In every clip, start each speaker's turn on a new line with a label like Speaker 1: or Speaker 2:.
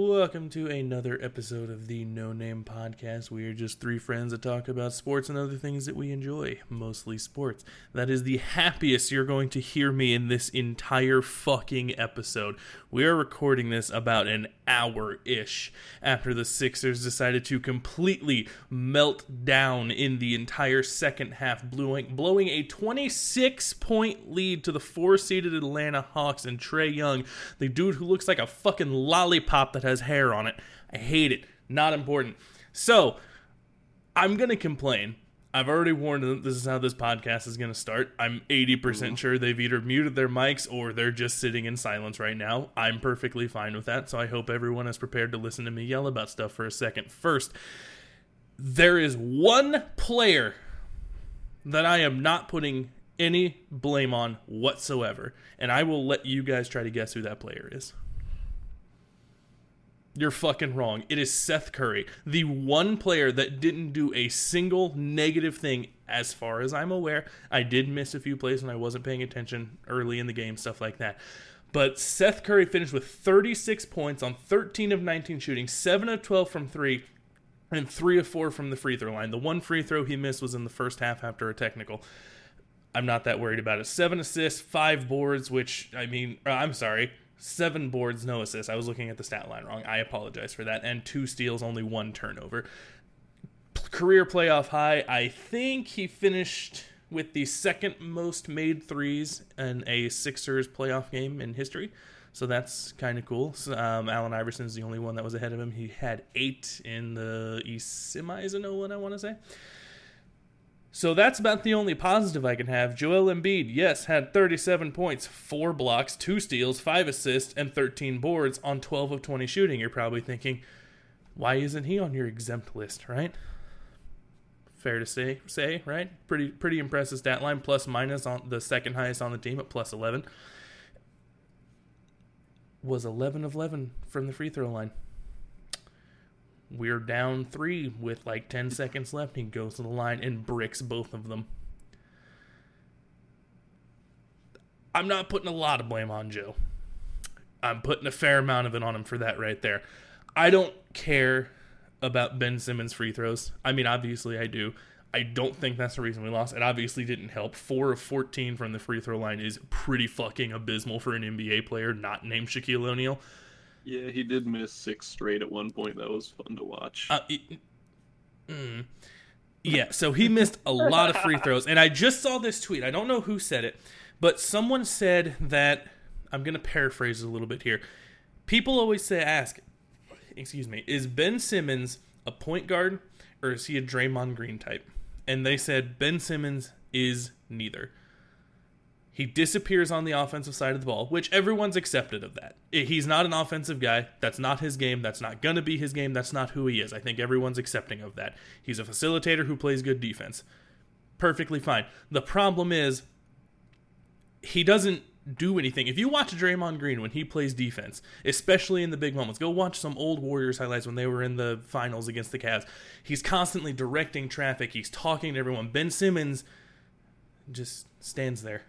Speaker 1: Welcome to another episode of the No Name Podcast. We are just three friends that talk about sports and other things that we enjoy, mostly sports. That is the happiest you're going to hear me in this entire fucking episode. We are recording this about an hour ish after the Sixers decided to completely melt down in the entire second half, blowing, blowing a 26 point lead to the four seeded Atlanta Hawks and Trae Young, the dude who looks like a fucking lollipop that has hair on it. I hate it. Not important. So, I'm going to complain. I've already warned them this is how this podcast is going to start. I'm 80% mm-hmm. sure they've either muted their mics or they're just sitting in silence right now. I'm perfectly fine with that, so I hope everyone is prepared to listen to me yell about stuff for a second. First, there is one player that I am not putting any blame on whatsoever, and I will let you guys try to guess who that player is. You're fucking wrong. It is Seth Curry, the one player that didn't do a single negative thing as far as I'm aware. I did miss a few plays when I wasn't paying attention early in the game, stuff like that. But Seth Curry finished with 36 points on 13 of 19 shooting, 7 of 12 from 3, and 3 of 4 from the free throw line. The one free throw he missed was in the first half after a technical. I'm not that worried about it. 7 assists, 5 boards, which, I mean, uh, I'm sorry, seven boards, no assists. I was looking at the stat line wrong. I apologize for that. And two steals, only one turnover. Career playoff high. I think he finished with the second most made threes in a Sixers playoff game in history. So that's kind of cool. So, um, Allen the only one that was ahead of him. He had eight in the East semis in 01, I want to say. So that's about the only positive I can have. Joel Embiid, yes, had 37 points, 4 blocks, 2 steals, 5 assists, and 13 boards on 12 of 20 shooting. You're probably thinking, why isn't he on your exempt list, right? Fair to say, say, right? Pretty pretty impressive stat line, plus minus on the second highest on the team at plus 11. Was 11 of 11 from the free throw line we're down three with like 10 seconds left. He goes to the line and bricks both of them. I'm not putting a lot of blame on Joe. I'm putting a fair amount of it on him for that right there. I don't care about Ben Simmons' free throws. I mean, obviously, I do. I don't think that's the reason we lost. It obviously didn't help. Four of 14 from the free throw line is pretty fucking abysmal for an NBA player not named Shaquille O'Neal.
Speaker 2: Yeah, he did miss six straight at one point. That was fun to watch.
Speaker 1: Uh, it, mm, yeah, so he missed a lot of free throws. And I just saw this tweet. I don't know who said it, but someone said that I'm going to paraphrase a little bit here. People always say, ask, excuse me, is Ben Simmons a point guard or is he a Draymond Green type? And they said Ben Simmons is neither. He disappears on the offensive side of the ball, which everyone's accepted of that. He's not an offensive guy. That's not his game. That's not going to be his game. That's not who he is. I think everyone's accepting of that. He's a facilitator who plays good defense. Perfectly fine. The problem is he doesn't do anything. If you watch Draymond Green when he plays defense, especially in the big moments, go watch some old Warriors highlights when they were in the finals against the Cavs. He's constantly directing traffic. He's talking to everyone. Ben Simmons just stands there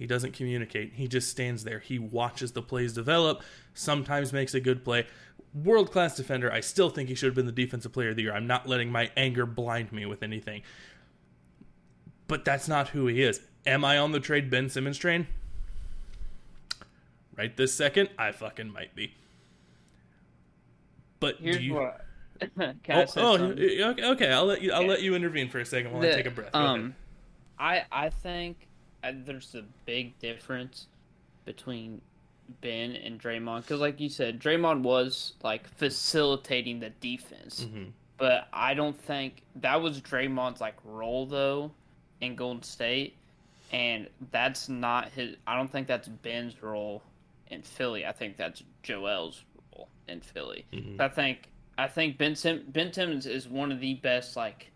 Speaker 1: he doesn't communicate. He just stands there. He watches the plays develop, sometimes makes a good play. World class defender. I still think he should have been the defensive player of the year. I'm not letting my anger blind me with anything. But that's not who he is. Am I on the trade Ben Simmons train? Right this second, I fucking might be. But
Speaker 3: Here's
Speaker 1: do you?
Speaker 3: what.
Speaker 1: Oh, oh, okay. I'll let you. I'll
Speaker 3: Yeah.
Speaker 1: let you intervene for a second while I take a breath. Go ahead.
Speaker 3: Um, I I think there's a big difference between Ben and Draymond because, like you said, Draymond was like facilitating the defense,
Speaker 1: Mhm.
Speaker 3: but I don't think that was Draymond's like role though in Golden State, and that's not his. I don't think that's Ben's role in Philly. I think that's Joel's role in Philly.
Speaker 1: Mhm.
Speaker 3: I think I think Ben Sim- Ben Simmons is one of the best like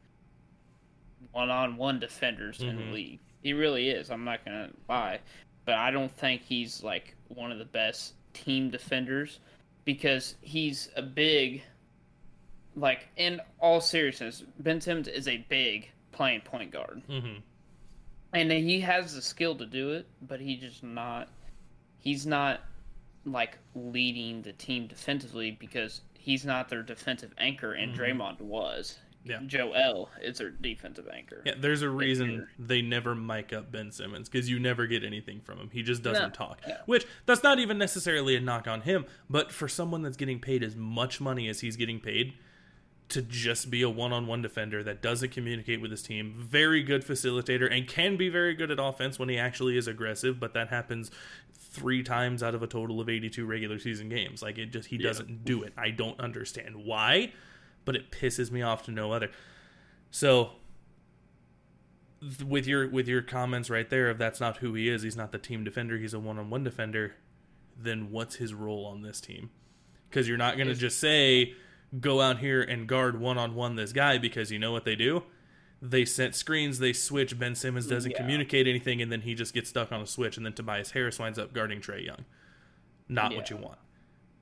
Speaker 3: one-on-one defenders in
Speaker 1: Mhm.
Speaker 3: the league. He really is. I'm not gonna lie, but I don't think he's like one of the best team defenders because he's a big. Like in all seriousness, Ben Simmons is a big playing point guard,
Speaker 1: Mhm.
Speaker 3: and he has the skill to do it, but he just not. He's not like leading the team defensively because he's not their defensive anchor, and Draymond was.
Speaker 1: Yeah.
Speaker 3: Joel is their defensive anchor.
Speaker 1: Yeah, there's a reason they never mic up Ben Simmons because you never get anything from him. He just doesn't
Speaker 3: No,
Speaker 1: talk.
Speaker 3: no.
Speaker 1: Which that's not even necessarily a knock on him, but for someone that's getting paid as much money as he's getting paid to just be a one-on-one defender that doesn't communicate with his team, very good facilitator and can be very good at offense when he actually is aggressive, but that happens 3 times out of a total of 82 regular season games. Like it just he
Speaker 2: Yeah.
Speaker 1: doesn't do it. I don't understand why, but it pisses me off to no other. So th- with your with your comments right there if that's not who he is he's not the team defender he's a one-on-one defender then what's his role on this team because you're not going to just say go out here and guard one-on-one this guy because you know what they do they set screens they switch ben simmons doesn't
Speaker 3: Yeah.
Speaker 1: communicate anything and then he just gets stuck on a switch and then tobias harris winds up guarding trae young not what you want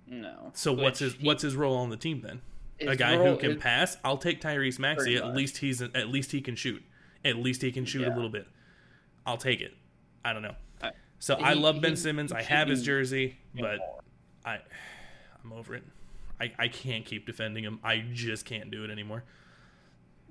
Speaker 3: No.
Speaker 1: so what's his
Speaker 3: he-
Speaker 1: what's his role on the team then a guy who can
Speaker 3: is-
Speaker 1: pass. I'll take Tyrese Maxey. At least he's at least he can shoot. At least he can shoot a little bit. I'll take it. I don't know. So I love Ben
Speaker 3: he-
Speaker 1: Simmons.
Speaker 3: he
Speaker 1: I have his jersey, but. I I'm over it. I, I can't keep defending him. I just can't do it anymore.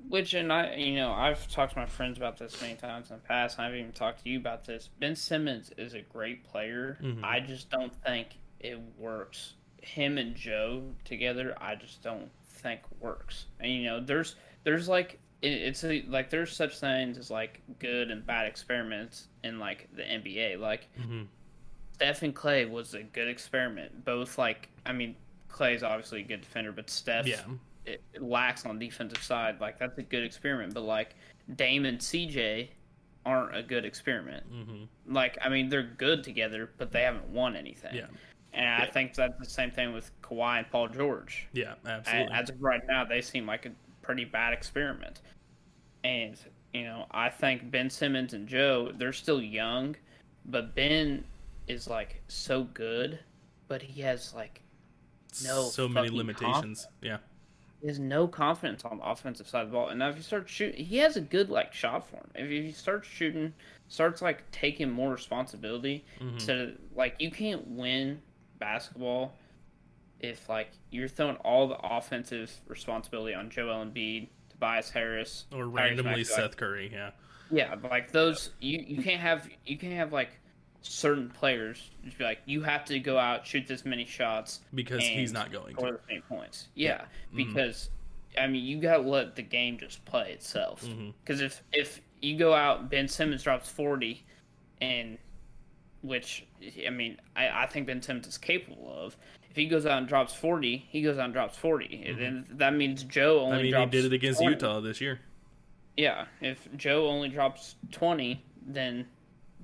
Speaker 3: Which and I, you know, I've talked to my friends about this many times in the past. and I've even talked to you about this. Ben Simmons is a great player.
Speaker 1: Mhm.
Speaker 3: I just don't think it works. Him and Joe together, I just don't think works. And you know, there's there's like it's a, like there's such things as like good and bad experiments in like the NBA. Like
Speaker 1: hmm
Speaker 3: Steph and Clay was a good experiment. Both like I mean, Clay's obviously a good defender, but Steph
Speaker 1: Yeah.
Speaker 3: it, it lacks on defensive side. Like that's a good experiment, but like Dame and CJ aren't a good experiment.
Speaker 1: hmm
Speaker 3: Like I mean, they're good together, but they haven't won anything.
Speaker 1: Yeah.
Speaker 3: And I think that's the same thing with Kawhi and Paul George.
Speaker 1: Yeah. Absolutely.
Speaker 3: As of right now, they seem like a pretty bad experiment. And you know, I think Ben Simmons and Joe, they're still young, but Ben is like so good, but he has like no
Speaker 1: so many limitations. Yeah.
Speaker 3: he has no confidence on the offensive side of the ball. And now if you start shooting, he has a good like shot form. If he starts shooting, starts like taking more responsibility,
Speaker 1: Mhm.
Speaker 3: instead of like you can't win basketball if like you're throwing all the offensive responsibility on Joel Embiid, Tobias Harris,
Speaker 1: Or randomly
Speaker 3: Maxey, like-
Speaker 1: Seth Curry. Yeah.
Speaker 3: yeah, like those, you you can't have you can't have like certain players just be like you have to go out shoot this many shots
Speaker 1: Because he's not going
Speaker 3: score
Speaker 1: to.
Speaker 3: the same points. Yeah,
Speaker 1: Mhm.
Speaker 3: because I mean you gotta let the game just play itself. Because if if you go out, Ben Simmons drops forty, and which I mean I, I think Ben Simmons is capable of. If he goes out and drops forty, he goes out and drops 40 And then that means Joe only.
Speaker 1: Mm-hmm. I mean, he did it against
Speaker 3: 20.
Speaker 1: Utah this year.
Speaker 3: Yeah, if Joe only drops 20, then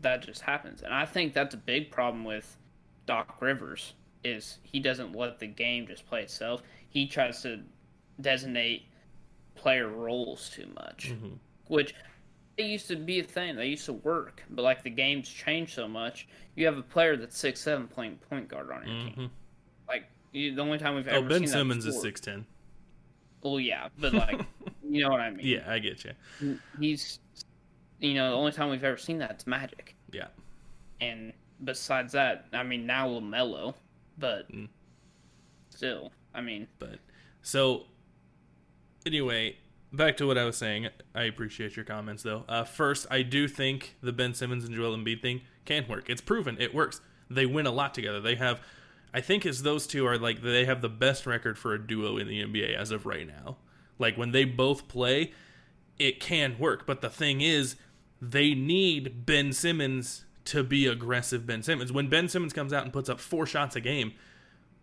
Speaker 3: that just happens. And I think that's a big problem with Doc Rivers is he doesn't let the game just play itself. He tries to designate player roles too much,
Speaker 1: Mhm.
Speaker 3: which they used to be a thing. They used to work, but like the game's changed so much, you have a player that's six seven playing point guard on your team.
Speaker 1: Mhm.
Speaker 3: Like you, the only time we've ever Oh,
Speaker 1: Ben
Speaker 3: seen
Speaker 1: Simmons
Speaker 3: that
Speaker 1: is six ten.
Speaker 3: Well, yeah, but like you know what I mean.
Speaker 1: Yeah, I get you.
Speaker 3: he's you know the only time we've ever seen that's magic
Speaker 1: Yeah.
Speaker 3: and besides that i mean now lamelo but
Speaker 1: Mm.
Speaker 3: still i mean
Speaker 1: But so anyway, back to what I was saying. I appreciate your comments though. Uh, first, I do think the Ben Simmons and Joel Embiid thing can work. It's proven it works. They win a lot together. They have, I think, as those two are like they have the best record for a duo in the NBA as of right now. Like when they both play, it can work. But the thing is, they need Ben Simmons to be aggressive. Ben Simmons. When Ben Simmons comes out and puts up four shots a game,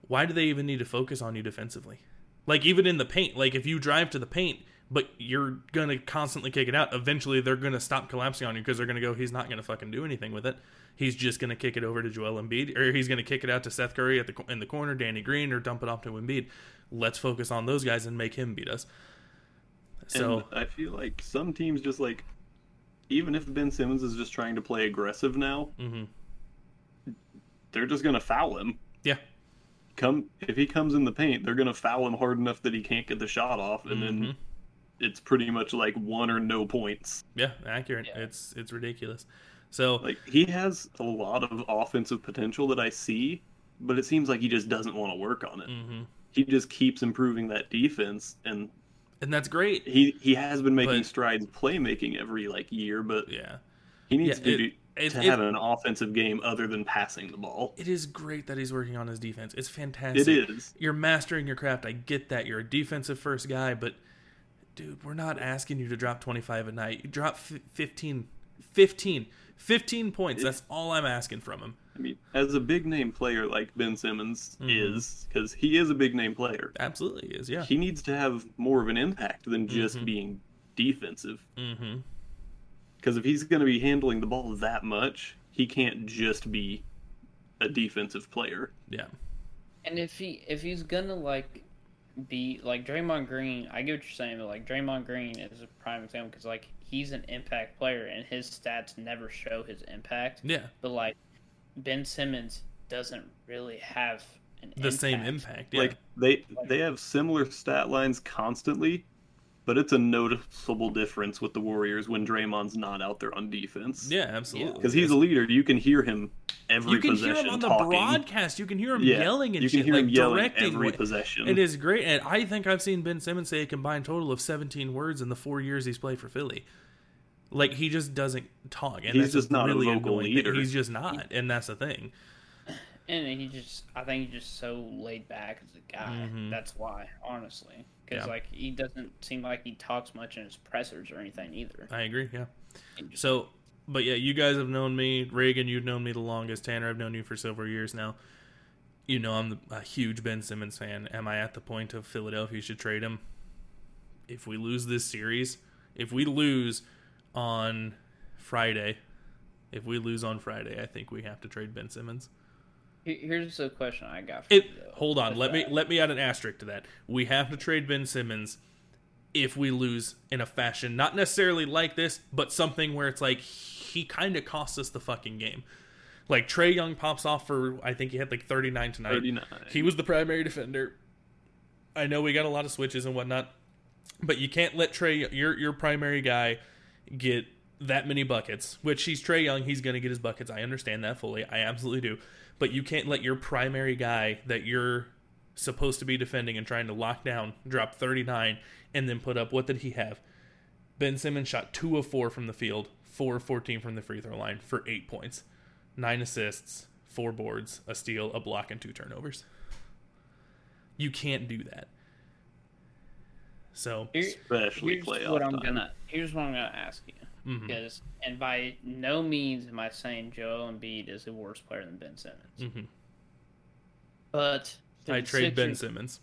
Speaker 1: why do they even need to focus on you defensively? Like even in the paint, like if you drive to the paint, but you're gonna constantly kick it out, eventually they're gonna stop collapsing on you because they're gonna go, he's not gonna fucking do anything with it. He's just gonna kick it over to Joel Embiid, or he's gonna kick it out to Seth Curry at the in the corner, Danny Green, or dump it off to Embiid. Let's focus on those guys and make him beat us. So
Speaker 2: and I feel like some teams just like, even if Ben Simmons is just trying to play aggressive now,
Speaker 1: mhm.
Speaker 2: they're just gonna foul him.
Speaker 1: yeah,
Speaker 2: Come if he comes in the paint, they're gonna foul him hard enough that he can't get the shot off, and
Speaker 1: Mhm.
Speaker 2: then it's pretty much like one or no points.
Speaker 1: yeah, accurate.
Speaker 3: Yeah.
Speaker 1: It's it's ridiculous. So
Speaker 2: Like he has a lot of offensive potential that I see, but it seems like he just doesn't want to work on it.
Speaker 1: hmm
Speaker 2: He just keeps improving that defense, and
Speaker 1: And that's great.
Speaker 2: he he has been making
Speaker 1: But-
Speaker 2: strides playmaking every like year, but
Speaker 1: Yeah.
Speaker 2: he needs
Speaker 1: Yeah,
Speaker 2: to
Speaker 1: it-
Speaker 2: do,
Speaker 1: it-
Speaker 2: to
Speaker 1: it-
Speaker 2: have an offensive game other than passing the ball.
Speaker 1: It is great that he's working on his defense. It's fantastic.
Speaker 2: It is.
Speaker 1: You're mastering your craft. I get that. You're a defensive first guy, but dude, we're not asking you to drop 25 a night. You drop f- 15 15 15 points. That's all I'm asking from him.
Speaker 2: I mean, as a big name player like Ben Simmons
Speaker 1: Mhm.
Speaker 2: is, because he is a big name player,
Speaker 1: Absolutely is. Yeah.
Speaker 2: he needs to have more of an impact than just
Speaker 1: Mhm.
Speaker 2: being defensive.
Speaker 1: Mhm.
Speaker 2: Because if he's going to be handling the ball that much, he can't just be a defensive player.
Speaker 1: Yeah.
Speaker 3: And if he if he's gonna like be like Draymond Green, I get what you're saying, but like Draymond Green is a prime example because like he's an impact player and his stats never show his impact.
Speaker 1: Yeah.
Speaker 3: But like Ben Simmons doesn't really have an
Speaker 1: The same
Speaker 3: impact.
Speaker 1: impact. Yeah.
Speaker 2: Like they they have similar stat lines constantly, but it's a noticeable difference with the Warriors when Draymond's not out there on defense.
Speaker 1: yeah, absolutely.
Speaker 2: because he's a leader. You can hear him every
Speaker 1: you can
Speaker 2: possession
Speaker 1: hear him on the broadcast. You can hear him
Speaker 2: Yeah,
Speaker 1: yelling and
Speaker 2: you can
Speaker 1: shit,
Speaker 2: hear
Speaker 1: like
Speaker 2: him yelling
Speaker 1: directing.
Speaker 2: every
Speaker 1: what-
Speaker 2: possession.
Speaker 1: It is great, and I think I've seen Ben Simmons say a combined total of 17 words in the four years he's played for Philly. Like he just doesn't talk, and
Speaker 2: He's
Speaker 1: that's
Speaker 2: just not a vocal leader.
Speaker 1: He's just not, and that's the thing.
Speaker 3: And he just, I think he's just so laid back as a guy.
Speaker 1: Mhm.
Speaker 3: That's why, honestly, because
Speaker 1: Yeah.
Speaker 3: like he doesn't seem like he talks much in his pressers or anything either.
Speaker 1: I agree. Yeah. So, but yeah, you guys have known me. Reagan, you've known me the longest. Tanner, I've known you for several years now. You know I'm a huge Ben Simmons fan. Am I at the point of Philadelphia should trade him? If we lose this series, if we lose on Friday, if we lose on Friday, I think we have to trade Ben Simmons.
Speaker 3: Here- Here's a question I got for
Speaker 1: It.
Speaker 3: you.
Speaker 1: Hold on.
Speaker 3: with
Speaker 1: Let me let me add an asterisk to that. We have to trade Ben Simmons if we lose in a fashion not necessarily like this, but something where it's like he kind of cost us the fucking game. Like Trae Young pops off for I think he had like 39 tonight.
Speaker 2: 39.
Speaker 1: He was the primary defender. I know we got a lot of switches and whatnot, but you can't let Trae your your primary guy get that many buckets. Which he's Trae Young, he's gonna get his buckets. I understand that fully. I absolutely do. But you can't let your primary guy that you're supposed to be defending and trying to lock down drop 39 and then put up what did he have? Ben Simmons shot 2 of 4 from the field, 4 of 14 from the free throw line for 8 points, 9 assists, 4 boards, a steal, a block and 2 turnovers. You can't do that. So,
Speaker 3: Here-
Speaker 2: especially
Speaker 3: here's
Speaker 2: playoff
Speaker 3: what I'm
Speaker 2: time.
Speaker 3: gonna. Here's what I'm gonna ask you.
Speaker 1: Mhm,
Speaker 3: Because, and by no means am I saying Joel Embiid is a worse player than Ben Simmons.
Speaker 1: mhm.
Speaker 3: But
Speaker 1: I trade Ben Simmons.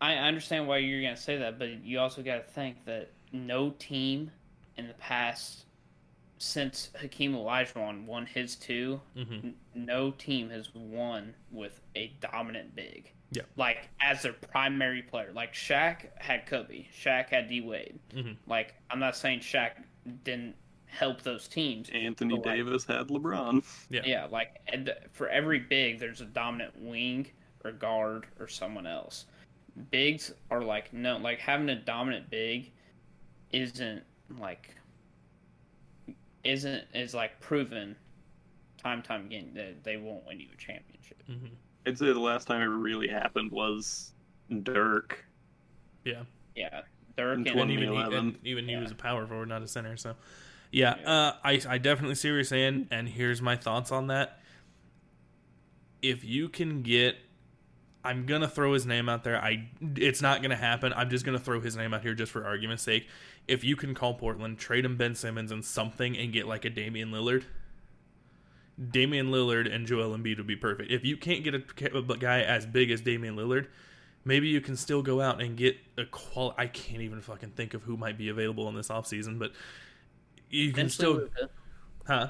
Speaker 3: I understand why you're gonna say that, but you also got to think that no team in the past, since Hakeem Olajuwon won his two,
Speaker 1: Mhm.
Speaker 3: n- no team has won with a dominant big.
Speaker 1: Yeah.
Speaker 3: Like as their primary player. Like Shaq had Kobe, Shaq had D Wade.
Speaker 1: Mhm.
Speaker 3: Like I'm not saying Shaq didn't help those teams.
Speaker 2: Anthony
Speaker 3: like-
Speaker 2: Davis had LeBron.
Speaker 1: Yeah.
Speaker 3: Yeah, like for every big, there's a dominant wing or guard or someone else. Bigs are like no, like having a dominant big isn't like isn't is like proven time time again that they won't win you a championship.
Speaker 1: Mhm.
Speaker 2: I'd say the last time it really happened was Dirk.
Speaker 1: Yeah.
Speaker 3: Yeah,
Speaker 2: In
Speaker 3: and,
Speaker 1: and even he,
Speaker 2: 2011.
Speaker 1: and even he
Speaker 3: Yeah.
Speaker 1: was a power forward, not a center. So, yeah,
Speaker 3: Yeah.
Speaker 1: Uh, I I definitely see what you're saying, and here's my thoughts on that. If you can get, I'm gonna throw his name out there. I it's not gonna happen. I'm just gonna throw his name out here just for argument's sake. If you can call Portland, trade him Ben Simmons and something, and get like a Damian Lillard. Damian Lillard and Joel Embiid would be perfect. If you can't get a, a guy as big as Damian Lillard, maybe you can still go out and get a qual. I can't even fucking think of who might be available in this offseason, but you can still,
Speaker 3: Luka.
Speaker 1: huh?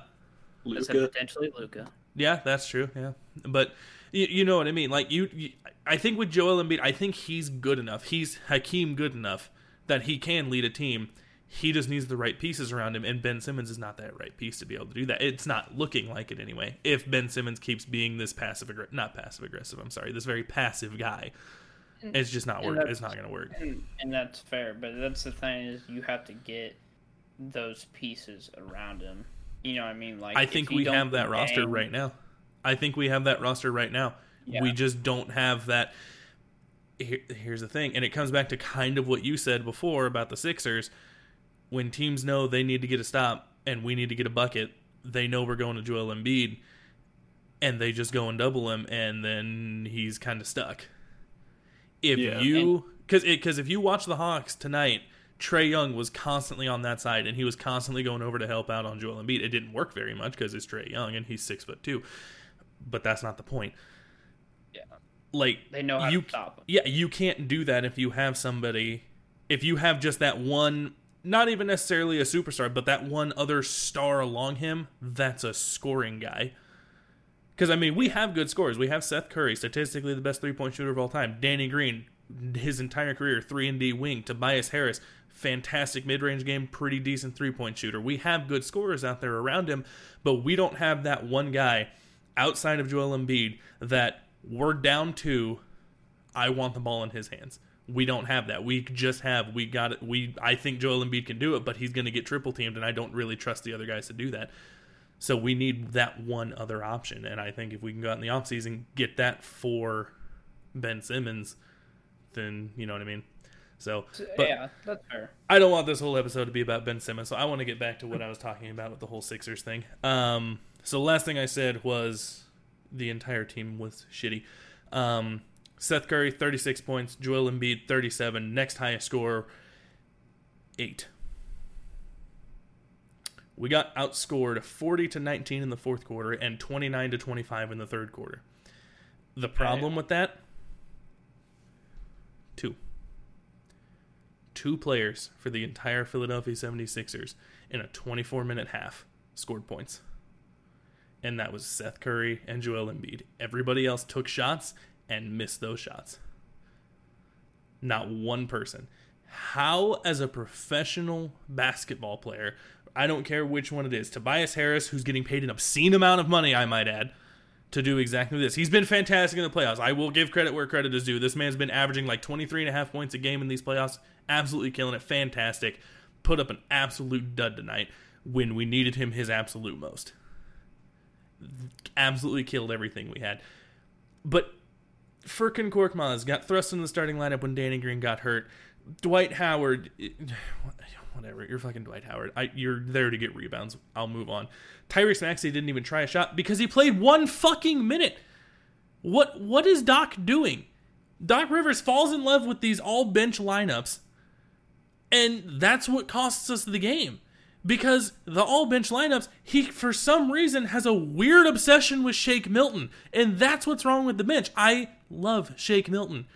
Speaker 3: I said
Speaker 2: Luka.
Speaker 3: potentially Luka.
Speaker 1: Yeah, that's true. Yeah, but you, you know what I mean. Like you, you, I think with Joel Embiid, I think he's good enough. He's Hakeem good enough that he can lead a team. He just needs the right pieces around him, and Ben Simmons is not that right piece to be able to do that. It's not looking like it anyway. If Ben Simmons keeps being this passive aggressive, not passive aggressive, I'm sorry, this very passive guy, it's just not work. It's not going to work.
Speaker 3: And, and that's fair, but that's the thing is you have to get those pieces around him. You know what I mean? Like
Speaker 1: I think we have that roster right now. I think we have that roster right now.
Speaker 3: Yeah.
Speaker 1: We just don't have that. Here, here's the thing, and it comes back to kind of what you said before about the Sixers. When teams know they need to get a stop and we need to get a bucket, they know we're going to Joel Embiid, and they just go and double him, and then he's kind of stuck. If
Speaker 2: Yeah.
Speaker 1: you because because if you watch the Hawks tonight, Trae Young was constantly on that side, and he was constantly going over to help out on Joel Embiid. It didn't work very much because it's Trae Young and he's six foot two, but that's not the point.
Speaker 3: Yeah.
Speaker 1: Like
Speaker 3: They know how
Speaker 1: you,
Speaker 3: to stop him.
Speaker 1: yeah, you can't do that if you have somebody, if you have just that one, not even necessarily a superstar, but that one other star along him. That's a scoring guy. Because I mean, we have good scores. We have Seth Curry, statistically the best three point shooter of all time. Danny Green, his entire career, three and D wing. Tobias Harris, fantastic mid range game, pretty decent three point shooter. We have good scorers out there around him, but we don't have that one guy outside of Joel Embiid that we're down to. I want the ball in his hands. We don't have that. We just have we got it. We I think Joel Embiid can do it, but he's going to get triple teamed, and I don't really trust the other guys to do that. So we need that one other option, and I think if we can go out in the offseason, get that for Ben Simmons, then you know what I mean. So, but
Speaker 3: yeah, that's fair.
Speaker 1: I don't want this whole episode to be about Ben Simmons, so I want to get back to what I was talking about with the whole Sixers thing. Um, so last thing I said was the entire team was shitty. Um, Seth Curry, 36 points. Joel Embiid, 37. Next highest score, 8. We got outscored 40 to 19 in the fourth quarter and 29 to 25 in the third quarter. The problem with that, two two players for the entire Philadelphia 76ers in a 24 minute half scored points. And that was Seth Curry and Joel Embiid. Everybody else took shots and missed those shots. Not one person. How, as a professional basketball player, I don't care which one it is, Tobias Harris, who's getting paid an obscene amount of money, I might add, to do exactly this. He's been fantastic in the playoffs. I will give credit where credit is due. This man's been averaging like 23 and a half points a game in these playoffs. Absolutely killing it. Fantastic. Put up an absolute dud tonight when we needed him his absolute most. Absolutely killed everything we had. But Furkan Korkmaz got thrust in the starting lineup when Danny Green got hurt. Dwight Howard, whatever. You're fucking Dwight Howard. I, you're there to get rebounds. I'll move on. Tyrese Maxey didn't even try a shot because he played one fucking minute. What what is Doc doing? Doc Rivers falls in love with these all bench lineups, and that's what costs us the game. Because the all bench lineups, he for some reason has a weird obsession with Shake Milton, and that's what's wrong with the bench. I love Shake Milton,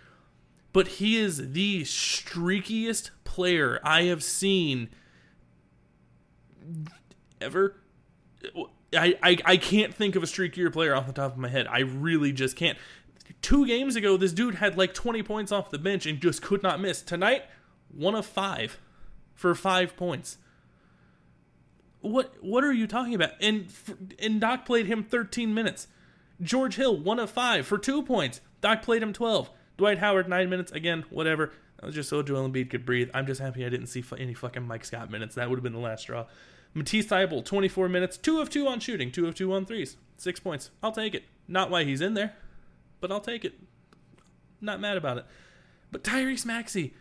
Speaker 1: but he is the streakiest player I have seen ever. I, I, I can't think of a streakier player off the top of my head. I really just can't. Two games ago, this dude had like 20 points off the bench and just could not miss. Tonight, one of five for five points. What what are you talking about? And and Doc played him 13 minutes. George Hill, one of five for two points. Doc played him 12. Dwight Howard, nine minutes. Again, whatever. That was just so Joel Embiid could breathe. I'm just happy I didn't see any fucking Mike Scott minutes. That would have been the last straw. Matisse Thybulle, 24 minutes, 2 of 2 on shooting, 2 of 2 on threes, 6 points. I'll take it. Not why he's in there, but I'll take it. Not mad about it. But Tyrese Maxey,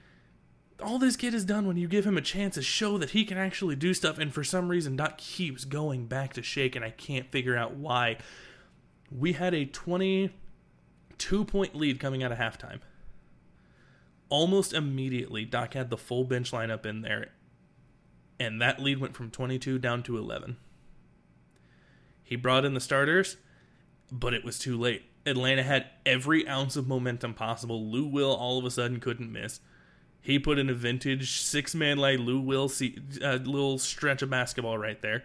Speaker 1: all this kid has done when you give him a chance is show that he can actually do stuff, and for some reason, Doc keeps going back to Shake, and I can't figure out why. We had a 22 point lead coming out of halftime. Almost immediately, Doc had the full bench lineup in there, and that lead went from 22 down to 11. He brought in the starters, but it was too late. Atlanta had every ounce of momentum possible. Lou Will all of a sudden couldn't miss. He put in a vintage six man like Lou Will see, uh, little stretch of basketball right there,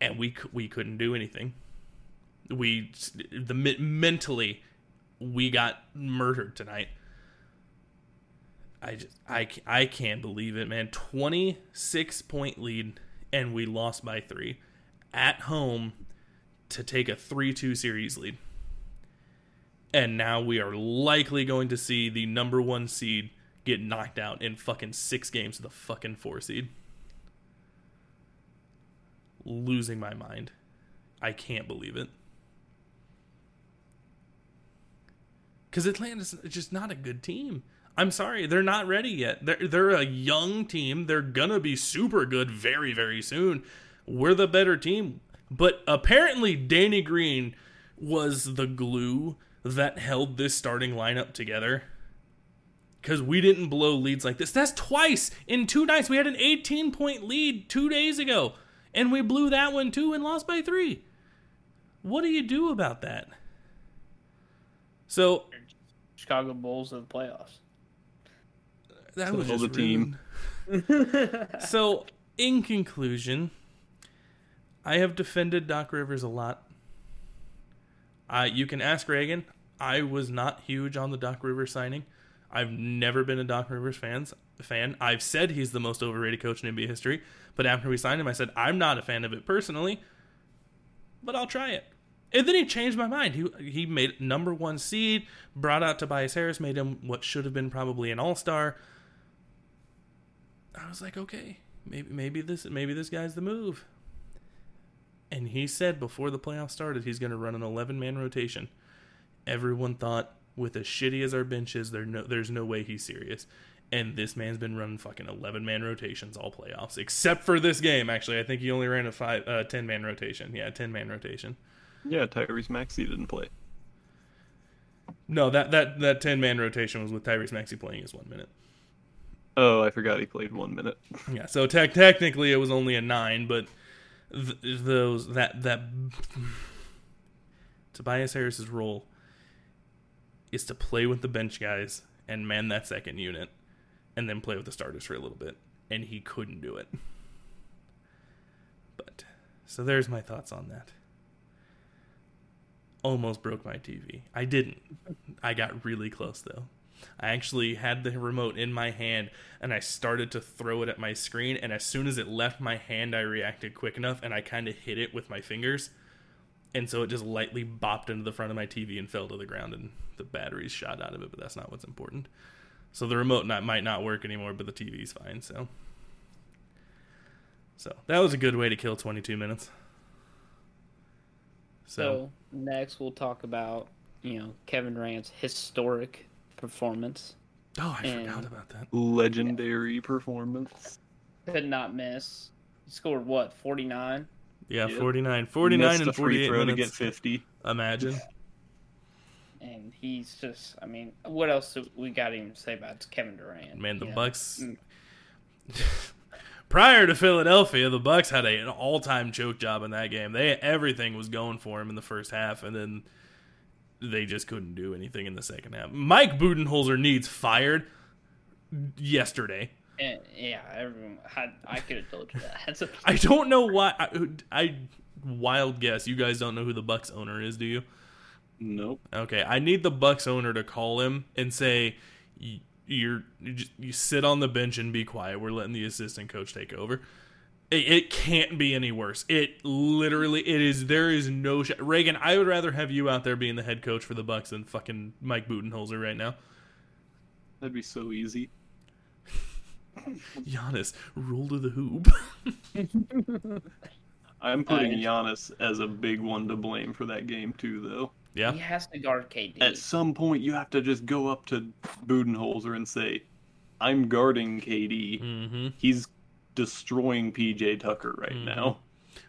Speaker 1: and we we couldn't do anything. We the mentally we got murdered tonight. I just I I can't believe it, man. 26 point lead and we lost by 3 at home to take a 3-2 series lead. And now we are likely going to see the number 1 seed get knocked out in fucking 6 games to the fucking 4 seed. Losing my mind. I can't believe it. Because Atlanta's just not a good team. I'm sorry, they're not ready yet. They're they're a young team. They're gonna be super good very very soon. We're the better team, but apparently Danny Green was the glue that held this starting lineup together. Because we didn't blow leads like this. That's twice in two nights. We had an 18 point lead two days ago, and we blew that one too and lost by three. What do you do about that? So
Speaker 3: Chicago Bulls of the playoffs.
Speaker 1: that was
Speaker 2: Tell
Speaker 1: just
Speaker 2: the team.
Speaker 1: rude. so, in conclusion, I have defended Doc Rivers a lot. I you can ask Reagan. I was not huge on the Doc Rivers signing. I've never been a Doc Rivers fans fan. I've said he's the most overrated coach in NBA history, but after we signed him, I said I'm not a fan of it personally, but I'll try it. And then he changed my mind. He he made number one seed, brought out Tobias Harris, made him what should have been probably an all star. I was like, okay, maybe maybe this maybe this guy's the move. And he said before the playoffs started, he's going to run an 11 man rotation. Everyone thought, with as shitty as our bench is, there no, there's no way he's serious. And this man's been running fucking 11 man rotations all playoffs, except for this game. Actually, I think he only ran a five, uh, 10 man rotation. Yeah, 10 man rotation.
Speaker 2: Yeah, Tyrese Maxey didn't play.
Speaker 1: No, that that that 10 man rotation was with Tyrese Maxey playing his one minute.
Speaker 2: Oh, I forgot he played one minute.
Speaker 1: Yeah, so tech technically it was only a nine, but th- those that that Tobias Harris's role is to play with the bench guys and man that second unit, and then play with the starters for a little bit, and he couldn't do it. But so there's my thoughts on that. Almost broke my TV. I didn't. I got really close though. I actually had the remote in my hand and I started to throw it at my screen. And as soon as it left my hand, I reacted quick enough and I kind of hit it with my fingers. And so it just lightly bopped into the front of my TV and fell to the ground, and the batteries shot out of it. But that's not what's important. So the remote not, might not work anymore, but the TV's fine. So, so that was a good way to kill 22 minutes. So,
Speaker 3: So next we'll talk about you know Kevin Durant's historic performance.
Speaker 1: oh, I
Speaker 3: and-
Speaker 1: forgot about that.
Speaker 2: Legendary performance.
Speaker 3: Could not miss. He scored what forty nine.
Speaker 1: Yeah,
Speaker 2: Yep.
Speaker 1: 49, 49
Speaker 2: Missed
Speaker 1: and
Speaker 2: a free
Speaker 1: 48
Speaker 2: throw to get 50.
Speaker 1: Imagine.
Speaker 3: And he's just, I mean, what else do we got to even say about Kevin Durant?
Speaker 1: Man, the
Speaker 3: Bucks know? Mm. Bucks.
Speaker 1: Prior to Philadelphia, the Bucks had a, an all-time choke job in that game. They everything was going for him in the first half, and then they just couldn't do anything in the second half. Mike Budenholzer needs fired yesterday.
Speaker 3: Eh, yeah, everyone. I, I could have told you that.
Speaker 1: I don't know why. I, I wild guess. You guys don't know who the Bucks owner is, do you?
Speaker 2: Nope.
Speaker 1: Okay, I need the Bucks owner to call him and say, "Y- "You're you, just, you sit on the bench and be quiet. We're letting the assistant coach take over." It, it can't be any worse. It literally it is. There is no sh- Reagan. I would rather have you out there being the head coach for the Bucks than fucking Mike Budenholzer right now.
Speaker 2: That'd be so easy.
Speaker 1: Giannis, roll to the hoop.
Speaker 2: I'm putting Giannis as a big one to blame for that game too, though.
Speaker 1: Yeah,
Speaker 3: he has to guard KD.
Speaker 2: At some point, you have to just go up to Budenholzer and say, "I'm guarding KD.
Speaker 1: mm-hmm.
Speaker 2: He's destroying PJ Tucker right
Speaker 1: Mhm.
Speaker 2: now.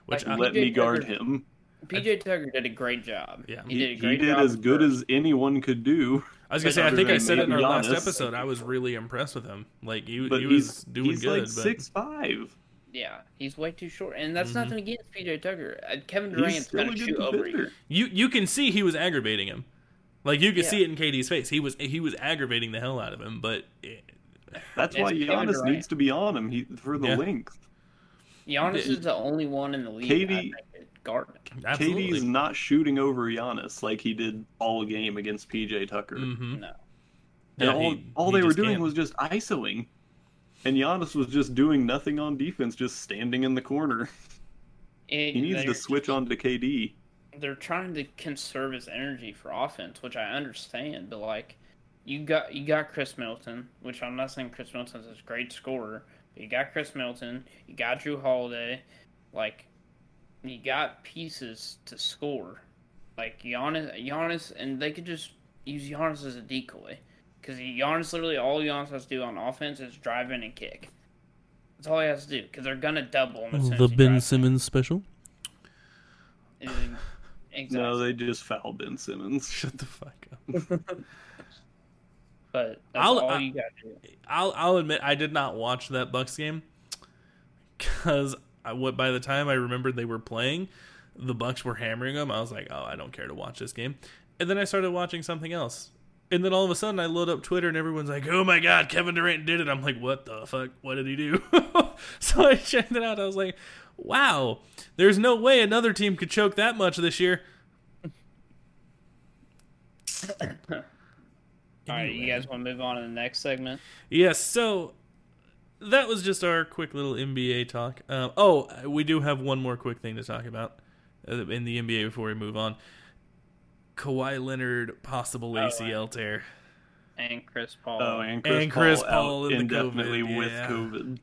Speaker 1: Which
Speaker 3: Like,
Speaker 2: Let
Speaker 3: PJ
Speaker 2: me guard
Speaker 3: Tucker-
Speaker 2: him."
Speaker 3: PJ Tucker did a great job.
Speaker 1: Yeah.
Speaker 3: he,
Speaker 2: He,
Speaker 3: did a
Speaker 2: he did
Speaker 3: job.
Speaker 2: as good
Speaker 3: first.
Speaker 2: as anyone could do.
Speaker 1: I was gonna say. I think I said it in our
Speaker 2: maybe
Speaker 1: last episode. I was really impressed with him. Like he,
Speaker 2: But
Speaker 1: he was
Speaker 2: he's
Speaker 1: doing
Speaker 2: he's
Speaker 1: good.
Speaker 2: like
Speaker 1: but
Speaker 2: six five.
Speaker 3: Yeah, he's way too short, and that's
Speaker 1: Mhm.
Speaker 3: nothing against PJ Tucker. Uh, Kevin
Speaker 2: He's
Speaker 3: Durant's
Speaker 2: still
Speaker 3: gonna shoot over you.
Speaker 1: you you can see he was aggravating him. Like you could
Speaker 3: Yeah.
Speaker 1: see it in KD's face. He was he was aggravating the hell out of him. But it,
Speaker 2: That's why
Speaker 3: Kevin
Speaker 2: Giannis
Speaker 3: Durant.
Speaker 2: needs to be on him. He for the
Speaker 1: Yeah.
Speaker 2: length.
Speaker 3: Giannis
Speaker 1: Yeah.
Speaker 3: is the only one in the league.
Speaker 2: KD
Speaker 3: I think, that guard
Speaker 2: KD's not shooting over Giannis like he did all game against PJ Tucker.
Speaker 1: hmm
Speaker 3: No,
Speaker 2: And
Speaker 1: Yeah,
Speaker 2: all,
Speaker 1: he-
Speaker 2: all
Speaker 1: he
Speaker 2: they were doing
Speaker 1: can't.
Speaker 2: was just isoing. And Giannis was just doing nothing on defense, just standing in the corner.
Speaker 3: And
Speaker 2: He needs to switch on to KD.
Speaker 3: They're trying to conserve his energy for offense, which I understand. But like, you got you got Chris Middleton, which I'm not saying Chris Middleton's a great scorer, but you got Chris Middleton, you got Jrue Holiday, like, you got pieces to score. Like Giannis, Giannis, and they could just use Giannis as a decoy. Because Giannis literally all Giannis has to do on offense is drive in and kick. That's all he has to do. Because they're gonna double him. as soon
Speaker 1: The
Speaker 3: as
Speaker 1: Ben
Speaker 3: drives
Speaker 1: Simmons special.
Speaker 3: Exactly.
Speaker 2: No, they just foul Ben Simmons.
Speaker 1: Shut the fuck up.
Speaker 3: But that's
Speaker 1: I'll-
Speaker 3: all
Speaker 1: I-
Speaker 3: you gotta do.
Speaker 1: I'll I'll admit I did not watch that Bucks game because I what by the time I remembered they were playing, the Bucks were hammering them. I was like, oh, I don't care to watch this game. And then I started watching something else. And then all of a sudden, I load up Twitter and everyone's like, "Oh my God, Kevin Durant did it!" I'm like, "What the fuck? What did he do?" so I checked it out. I was like, "Wow, there's no way another team could choke that much this year."
Speaker 3: All right, you guys want to move on to the next segment?
Speaker 1: Yes, so that was just our quick little NBA talk. Um, oh, we do have one more quick thing to talk about uh, in the NBA before we move on. Kawhi Leonard possible ACL tear.
Speaker 3: And Chris Paul.
Speaker 2: Oh, and Chris,
Speaker 1: And Chris
Speaker 2: Paul,
Speaker 1: Paul
Speaker 2: out
Speaker 1: in the
Speaker 2: indefinitely
Speaker 1: COVID,
Speaker 2: with
Speaker 1: yeah.
Speaker 2: COVID.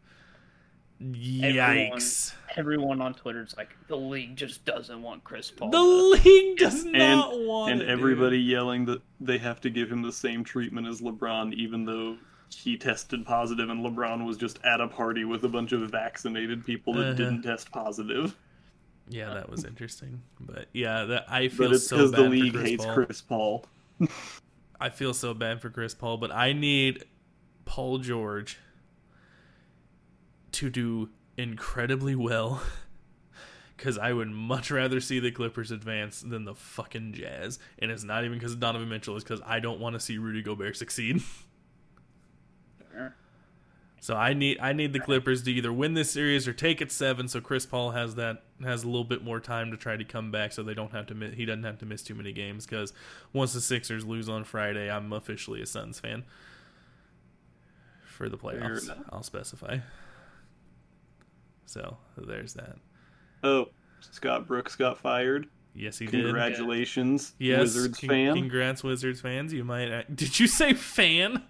Speaker 1: Yikes!
Speaker 3: Everyone on Twitter is like, the league just doesn't want Chris Paul.
Speaker 1: The league does
Speaker 2: And-
Speaker 1: not want
Speaker 2: and
Speaker 1: it,
Speaker 2: everybody
Speaker 1: dude.
Speaker 2: yelling that they have to give him the same treatment as LeBron, even though he tested positive and LeBron was just at a party with a bunch of vaccinated people that
Speaker 1: Uh-huh.
Speaker 2: didn't test positive.
Speaker 1: Yeah, that was interesting, but yeah, that I feel
Speaker 2: But it's
Speaker 1: so bad
Speaker 2: the league
Speaker 1: for Chris
Speaker 2: hates
Speaker 1: Paul.
Speaker 2: Chris Paul.
Speaker 1: I feel so bad for Chris Paul, but I need Paul George to do incredibly well because I would much rather see the Clippers advance than the fucking Jazz. And it's not even because of Donovan Mitchell, it's because I don't want to see Rudy Gobert succeed. So I need I need the Clippers to either win this series or take it seven, so Chris Paul has that has a little bit more time to try to come back, so they don't have to mi- he doesn't have to miss too many games. Because once the Sixers lose on Friday, I'm officially a Suns fan for the playoffs. I'll specify. So there's that.
Speaker 2: Oh, Scott Brooks got fired.
Speaker 1: Yes, he did.
Speaker 2: Congratulations,
Speaker 1: Yes,
Speaker 2: Wizards
Speaker 1: con-
Speaker 2: fan.
Speaker 1: Congrats, Wizards fans. You might. Did you say fan?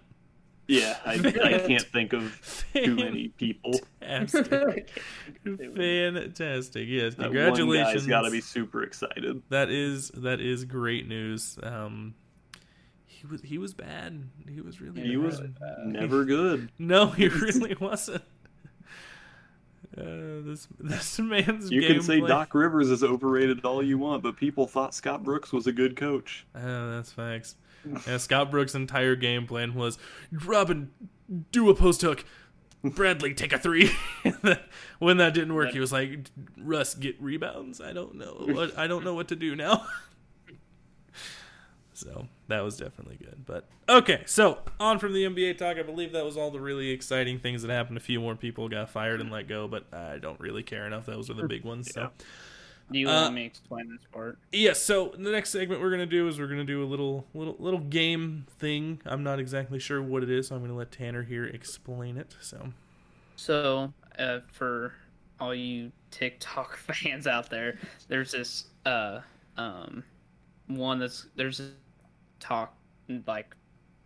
Speaker 2: Yeah, I, I can't think of too many people.
Speaker 1: Fantastic. Fantastic. Yes,
Speaker 2: That
Speaker 1: congratulations.
Speaker 2: one guy's got to be super excited.
Speaker 1: That is that is great news. Um, he was he was bad. He was really
Speaker 2: He
Speaker 1: bad.
Speaker 2: was never good.
Speaker 1: no, he really wasn't. Uh, this this man's
Speaker 2: You can say
Speaker 1: gameplay-
Speaker 2: Doc Rivers is overrated all you want, but people thought Scott Brooks was a good coach.
Speaker 1: Oh, that's facts. Yeah, Scott Brooks' entire game plan was Robin, do a post hook. Bradley, take a three. When that didn't work, he was like, Russ, get rebounds. I don't know. What, I don't know what to do now. so that was definitely good. But okay, so on from the NBA talk. I believe that was all the really exciting things that happened. A few more people got fired and let go, but I don't really care enough. Those are the big ones. So.
Speaker 3: Do you
Speaker 1: Uh,
Speaker 3: want me to explain this part?
Speaker 1: Yes. so the next segment we're gonna do is we're gonna do a little little little game thing. I'm not exactly sure what it is, so I'm gonna let Tanner here explain it. So
Speaker 3: So, uh, for all you TikTok fans out there, there's this uh um one that's there's a talk like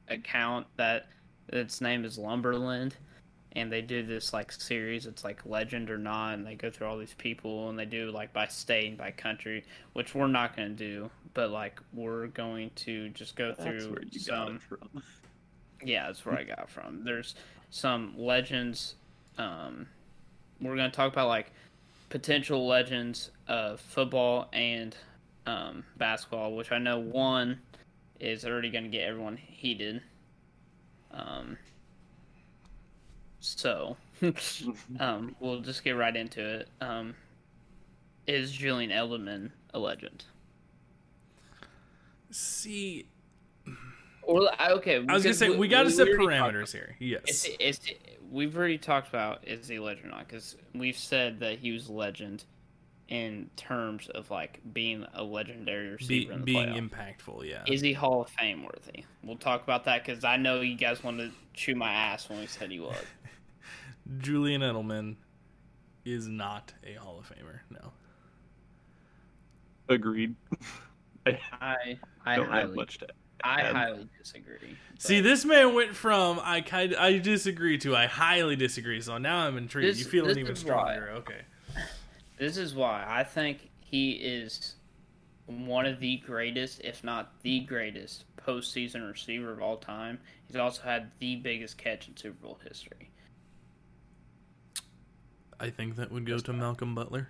Speaker 3: account that its name is Lumberland, and they do this like series. It's like legend or not, and they go through all these people, and they do like by state and by country, which we're not going to do, but like we're going to just go
Speaker 2: That's
Speaker 3: through
Speaker 2: where you got
Speaker 3: some. Yeah, that's where I got from. There's some legends. Um, we're going to talk about like potential legends of football and um, basketball, which I know one is already going to get everyone heated. Um, so um, we'll just get right into it. Um, is Julian Edelman a legend?
Speaker 1: see,
Speaker 3: Or okay,
Speaker 1: I was gonna say
Speaker 3: we-
Speaker 1: we gotta
Speaker 3: we
Speaker 1: set parameters here. Yes.
Speaker 3: It's, it's, we've already talked about is he a legend or not because we've said that he was a legend in terms of like being a legendary
Speaker 1: Be,
Speaker 3: receiver in the
Speaker 1: being
Speaker 3: playoffs.
Speaker 1: impactful, yeah.
Speaker 3: Is he Hall of Fame worthy? We'll talk about that because I know you guys wanted to chew my ass when we said he was.
Speaker 1: Julian Edelman is not a Hall of Famer. No.
Speaker 2: Agreed. I
Speaker 3: I I
Speaker 2: don't have
Speaker 3: highly
Speaker 2: much to
Speaker 3: I highly disagree.
Speaker 1: See, this man went from I kind I disagree to I highly disagree. So now I'm intrigued.
Speaker 3: This-
Speaker 1: you feeling
Speaker 3: this
Speaker 1: even
Speaker 3: is why.
Speaker 1: stronger? Okay.
Speaker 3: this is why I think he is one of the greatest, if not the greatest, postseason receiver of all time. He's also had the biggest catch in Super Bowl history.
Speaker 1: I think that would go to Malcolm Butler.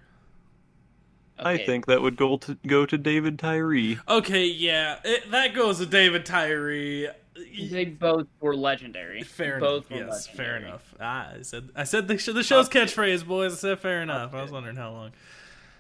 Speaker 2: I think that would go to go to David Tyree.
Speaker 1: Okay, yeah, it, that goes to David Tyree.
Speaker 3: they both were legendary.
Speaker 1: Fair
Speaker 3: both
Speaker 1: enough.
Speaker 3: were
Speaker 1: Yes, fair enough. Ah, I said I said the, the show's
Speaker 3: Okay.
Speaker 1: catchphrase, boys. I said fair enough. I was wondering how long.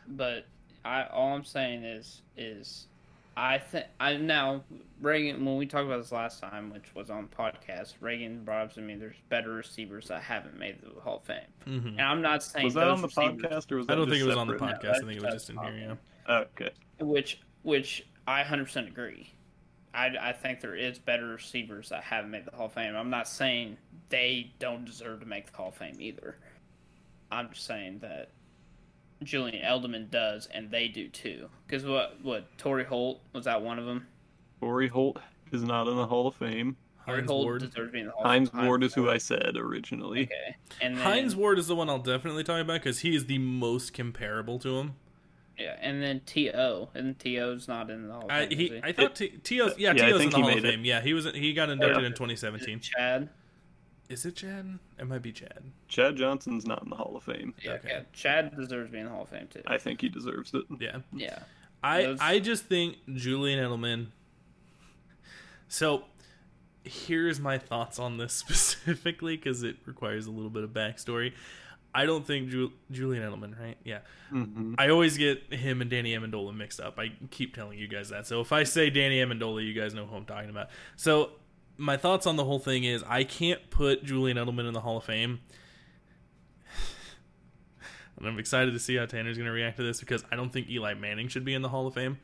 Speaker 3: But I all I'm saying is is I think I now Reagan when we talked about this last time, which was on podcast, Reagan brought up to me there's better receivers that haven't made the Hall of Fame.
Speaker 1: hmm
Speaker 3: And I'm not saying
Speaker 2: Was that
Speaker 3: those
Speaker 2: on the podcast or was
Speaker 1: I don't think it was on the podcast.
Speaker 3: No,
Speaker 1: I think it was just in here. Yeah.
Speaker 3: podcast.
Speaker 2: Okay.
Speaker 3: which which I 100% agree. I, I think there is better receivers that haven't made the Hall of Fame. I'm not saying they don't deserve to make the Hall of Fame either. I'm just saying that Julian Edelman does, and they do too. Because what what Torry Holt was that one of them?
Speaker 2: Corey Holt is not in the Hall of Fame.
Speaker 3: Torry
Speaker 1: Hines
Speaker 3: Holt
Speaker 1: Ward.
Speaker 3: deserves to be in the Hall.
Speaker 2: Hines
Speaker 3: Hines
Speaker 2: Ward is who I said originally.
Speaker 3: Okay, and then,
Speaker 1: Hines Ward is the one I'll definitely talk about because he is the most comparable to him.
Speaker 3: yeah, and then To, and To's not in the Hall of
Speaker 1: I
Speaker 3: Fame.
Speaker 1: he
Speaker 3: is he?
Speaker 1: I thought T- Tio's yeah,
Speaker 2: Yeah, I
Speaker 1: Tio's in the Hall of
Speaker 2: made it.
Speaker 1: Fame. Yeah, he was he got inducted
Speaker 2: Yeah.
Speaker 1: in 2017.
Speaker 3: Chad.
Speaker 1: Is it Chad? It might be Chad.
Speaker 2: Chad Johnson's not in the Hall of Fame.
Speaker 3: Yeah,
Speaker 1: Okay.
Speaker 3: yeah, Chad deserves being in the Hall of Fame too.
Speaker 2: I think he deserves it.
Speaker 1: Yeah.
Speaker 3: yeah.
Speaker 1: I
Speaker 3: Those-
Speaker 1: I just think Julian Edelman. So, here's my thoughts on this specifically because it requires a little bit of backstory. I don't think Ju- Julian Edelman, right? Yeah.
Speaker 2: hmm
Speaker 1: I always get him and Danny Amendola mixed up. I keep telling you guys that. So if I say Danny Amendola, you guys know who I'm talking about. So my thoughts on the whole thing is I can't put Julian Edelman in the Hall of Fame. And I'm excited to see how Tanner's going to react to this because I don't think Eli Manning should be in the Hall of Fame.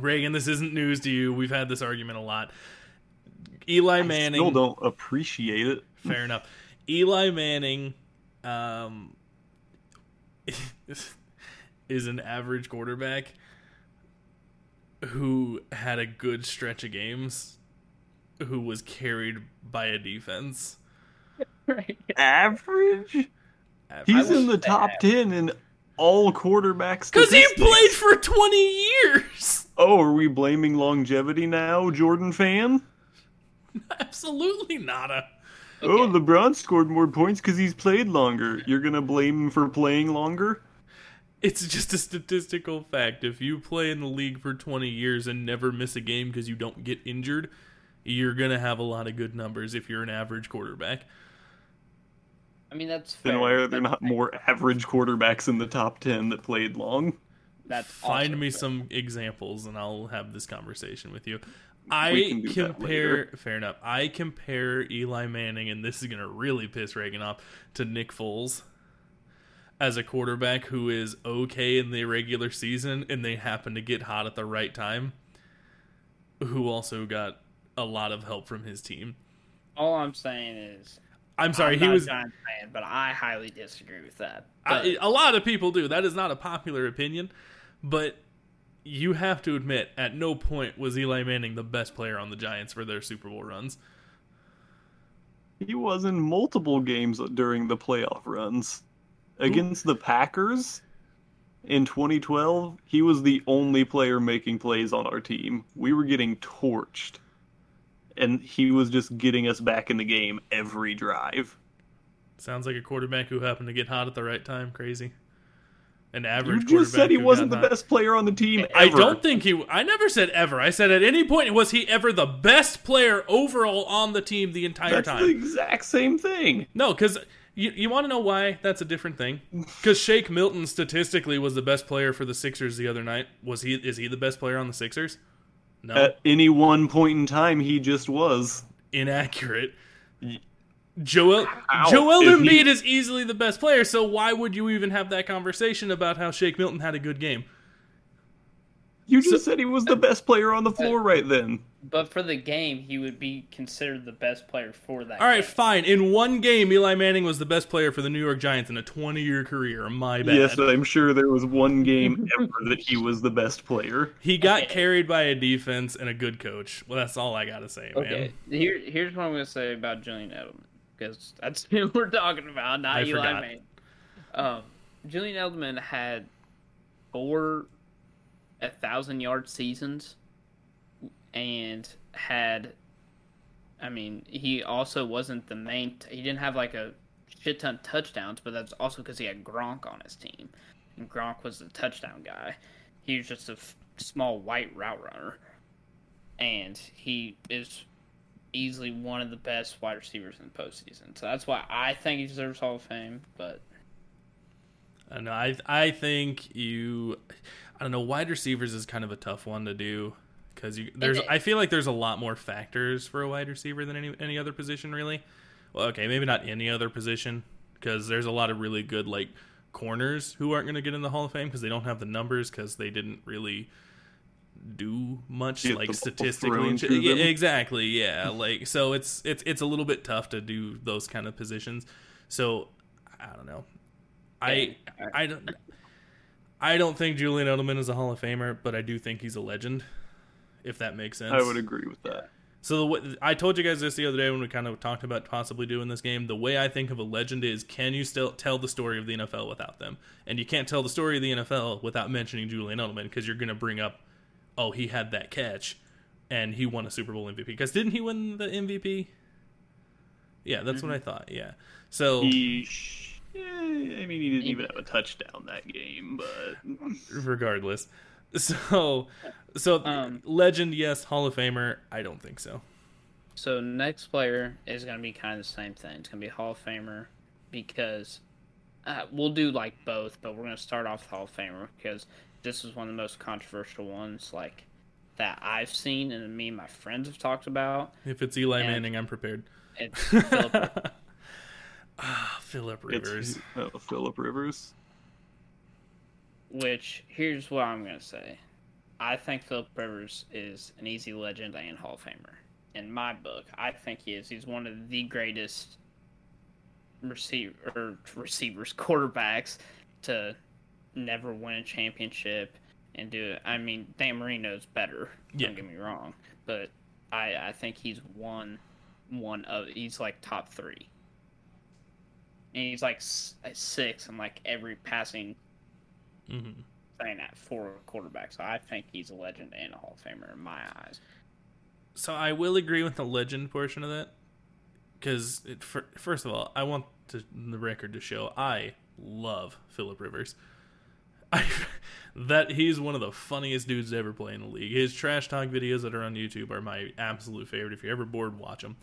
Speaker 1: Reagan, this isn't news to you. We've had this argument a lot. Eli
Speaker 2: I
Speaker 1: Manning.
Speaker 2: still don't appreciate it.
Speaker 1: Fair enough. Eli Manning um, is an average quarterback who had a good stretch of games, who was carried by a defense.
Speaker 3: Right.
Speaker 2: Average?
Speaker 1: Average.
Speaker 2: He's in the top
Speaker 3: average.
Speaker 2: 10 in all quarterbacks.
Speaker 1: Because he played for 20 years!
Speaker 2: Oh, are we blaming longevity now, Jordan fan?
Speaker 1: Absolutely nada.
Speaker 2: Oh,
Speaker 3: Okay.
Speaker 2: LeBron scored more points because he's played longer. You're going to blame him for playing longer?
Speaker 1: It's just a statistical fact. If you play in the league for 20 years and never miss a game because you don't get injured, you're going to have a lot of good numbers if you're an average quarterback.
Speaker 3: I mean, that's fair.
Speaker 2: Then why are there not more average quarterbacks in the top 10 that played long?
Speaker 3: That's
Speaker 1: Find
Speaker 3: also
Speaker 1: me
Speaker 3: fair.
Speaker 1: some examples and I'll have this conversation with you.
Speaker 2: We
Speaker 1: I
Speaker 2: can do that
Speaker 1: compare,
Speaker 2: later.
Speaker 1: fair enough. I compare Eli Manning, and this is going to really piss Reagan off, to Nick Foles as a quarterback who is okay in the regular season and they happen to get hot at the right time, who also got a lot of help from his team.
Speaker 3: All I'm saying is,
Speaker 1: I'm sorry,
Speaker 3: I'm
Speaker 1: he
Speaker 3: not
Speaker 1: was.
Speaker 3: a Giants fan, but I highly disagree with that.
Speaker 1: I,
Speaker 3: But
Speaker 1: a lot of people do. That is not a popular opinion, but you have to admit, at no point was Eli Manning the best player on the Giants for their Super Bowl runs.
Speaker 2: He was in multiple games during the playoff runs. Against the Packers in 2012, he was the only player making plays on our team. We were getting torched. And he was just getting us back in the game every drive.
Speaker 1: Sounds like a quarterback who happened to get hot at the right time. Crazy. An average.
Speaker 2: You just said he wasn't the
Speaker 1: hot.
Speaker 2: best player on the team
Speaker 1: I
Speaker 2: ever.
Speaker 1: don't think he. I never said ever. I said at any point was he ever the best player overall on the team the entire time.
Speaker 2: That's
Speaker 1: time.
Speaker 2: the exact same thing.
Speaker 1: No, because you, you want to know why that's a different thing? Because Shake Milton statistically was the best player for the Sixers the other night. Was he? Is he the best player on the Sixers? No,
Speaker 2: At any one point in time, he just was.
Speaker 1: inaccurate. Joel
Speaker 2: How?
Speaker 1: Joel
Speaker 2: If he-
Speaker 1: Embiid is easily the best player. So why would you even have that conversation about how Shake Milton had a good game?
Speaker 2: You just
Speaker 1: So-
Speaker 2: said he was the best player on the floor right then.
Speaker 3: but for the game, he would be considered the best player for that.
Speaker 1: All right,
Speaker 3: game.
Speaker 1: fine. In one game, Eli Manning was the best player for the New York Giants in a 20-year career. My bad.
Speaker 2: Yes, I'm sure there was one game ever that he was the best player.
Speaker 1: He got
Speaker 3: Okay.
Speaker 1: carried by a defense and a good coach. Well, that's all I gotta say, man.
Speaker 3: Okay, here here's what I'm gonna say about Julian Edelman because that's who we're talking about, not
Speaker 1: I
Speaker 3: Eli
Speaker 1: forgot.
Speaker 3: Manning. Um, Julian Edelman had four a thousand yard seasons and had I mean, he also wasn't the main he didn't have like a shit ton of touchdowns, but that's also because he had Gronk on his team. And Gronk was the touchdown guy. He was just a f- small white route runner. And he is easily one of the best wide receivers in the postseason. So that's why I think he deserves Hall of Fame. But
Speaker 1: I know. I I think you. I don't know. Wide receivers is kind of a tough one to do because you there's. I feel like there's a lot more factors for a wide receiver than any any other position really. Well, okay, maybe not any other position because there's a lot of really good like corners who aren't going to get in the Hall of Fame because they don't have the numbers because they didn't really do much
Speaker 2: Get
Speaker 1: like statistically
Speaker 2: thrown
Speaker 1: and shit.
Speaker 2: to
Speaker 1: Yeah, exactly yeah like so it's it's it's a little bit tough to do those kind of positions so i don't know i i don't i don't think julian edelman is a hall of famer but i do think he's a legend if that makes sense
Speaker 2: I would agree with that.
Speaker 1: so the I told you guys this the other day when we kind of talked about possibly doing this game. The way I think of a legend is can you still tell the story of the NFL without them? And you can't tell the story of the NFL without mentioning Julian Edelman because you're going to bring up, oh, he had that catch and he won a Super Bowl MVP. Because didn't he win the MVP? Yeah, that's what I thought. Yeah. So
Speaker 2: He, sh- yeah, I mean, he didn't even have a touchdown that game, but
Speaker 1: regardless, so so
Speaker 3: Um,
Speaker 1: legend, yes. Hall of Famer, I don't think so.
Speaker 3: So next player is going to be kind of the same thing. It's going to be Hall of Famer because uh, we'll do like both, but we're going to start off with Hall of Famer because this is one of the most controversial ones like that I've seen and me and my friends have talked about.
Speaker 1: If it's Eli
Speaker 3: And-
Speaker 1: Manning, I'm prepared.
Speaker 3: It's Philip.
Speaker 1: Ah, Philip Rivers.
Speaker 2: oh, Philip Rivers.
Speaker 3: which here's what I'm going to say. I think Philip Rivers is an easy legend and Hall of Famer. In my book, I think he is. He's one of the greatest receiver receivers, quarterbacks to never win a championship and do it. I mean, Dan Marino's better.
Speaker 1: Yeah.
Speaker 3: Don't get me wrong, but I I think he's one one of he's like top three. And he's like s- six and like every passing
Speaker 1: hmm
Speaker 3: thing at four quarterbacks. So I think he's a legend and a Hall of Famer in my eyes.
Speaker 1: So I will agree with the legend portion of that, because first of all, I want to, the record to show I love Philip Rivers. I, that he's one of the funniest dudes to ever play in the league. His trash talk videos that are on YouTube are my absolute favorite. If you're ever bored, watch them.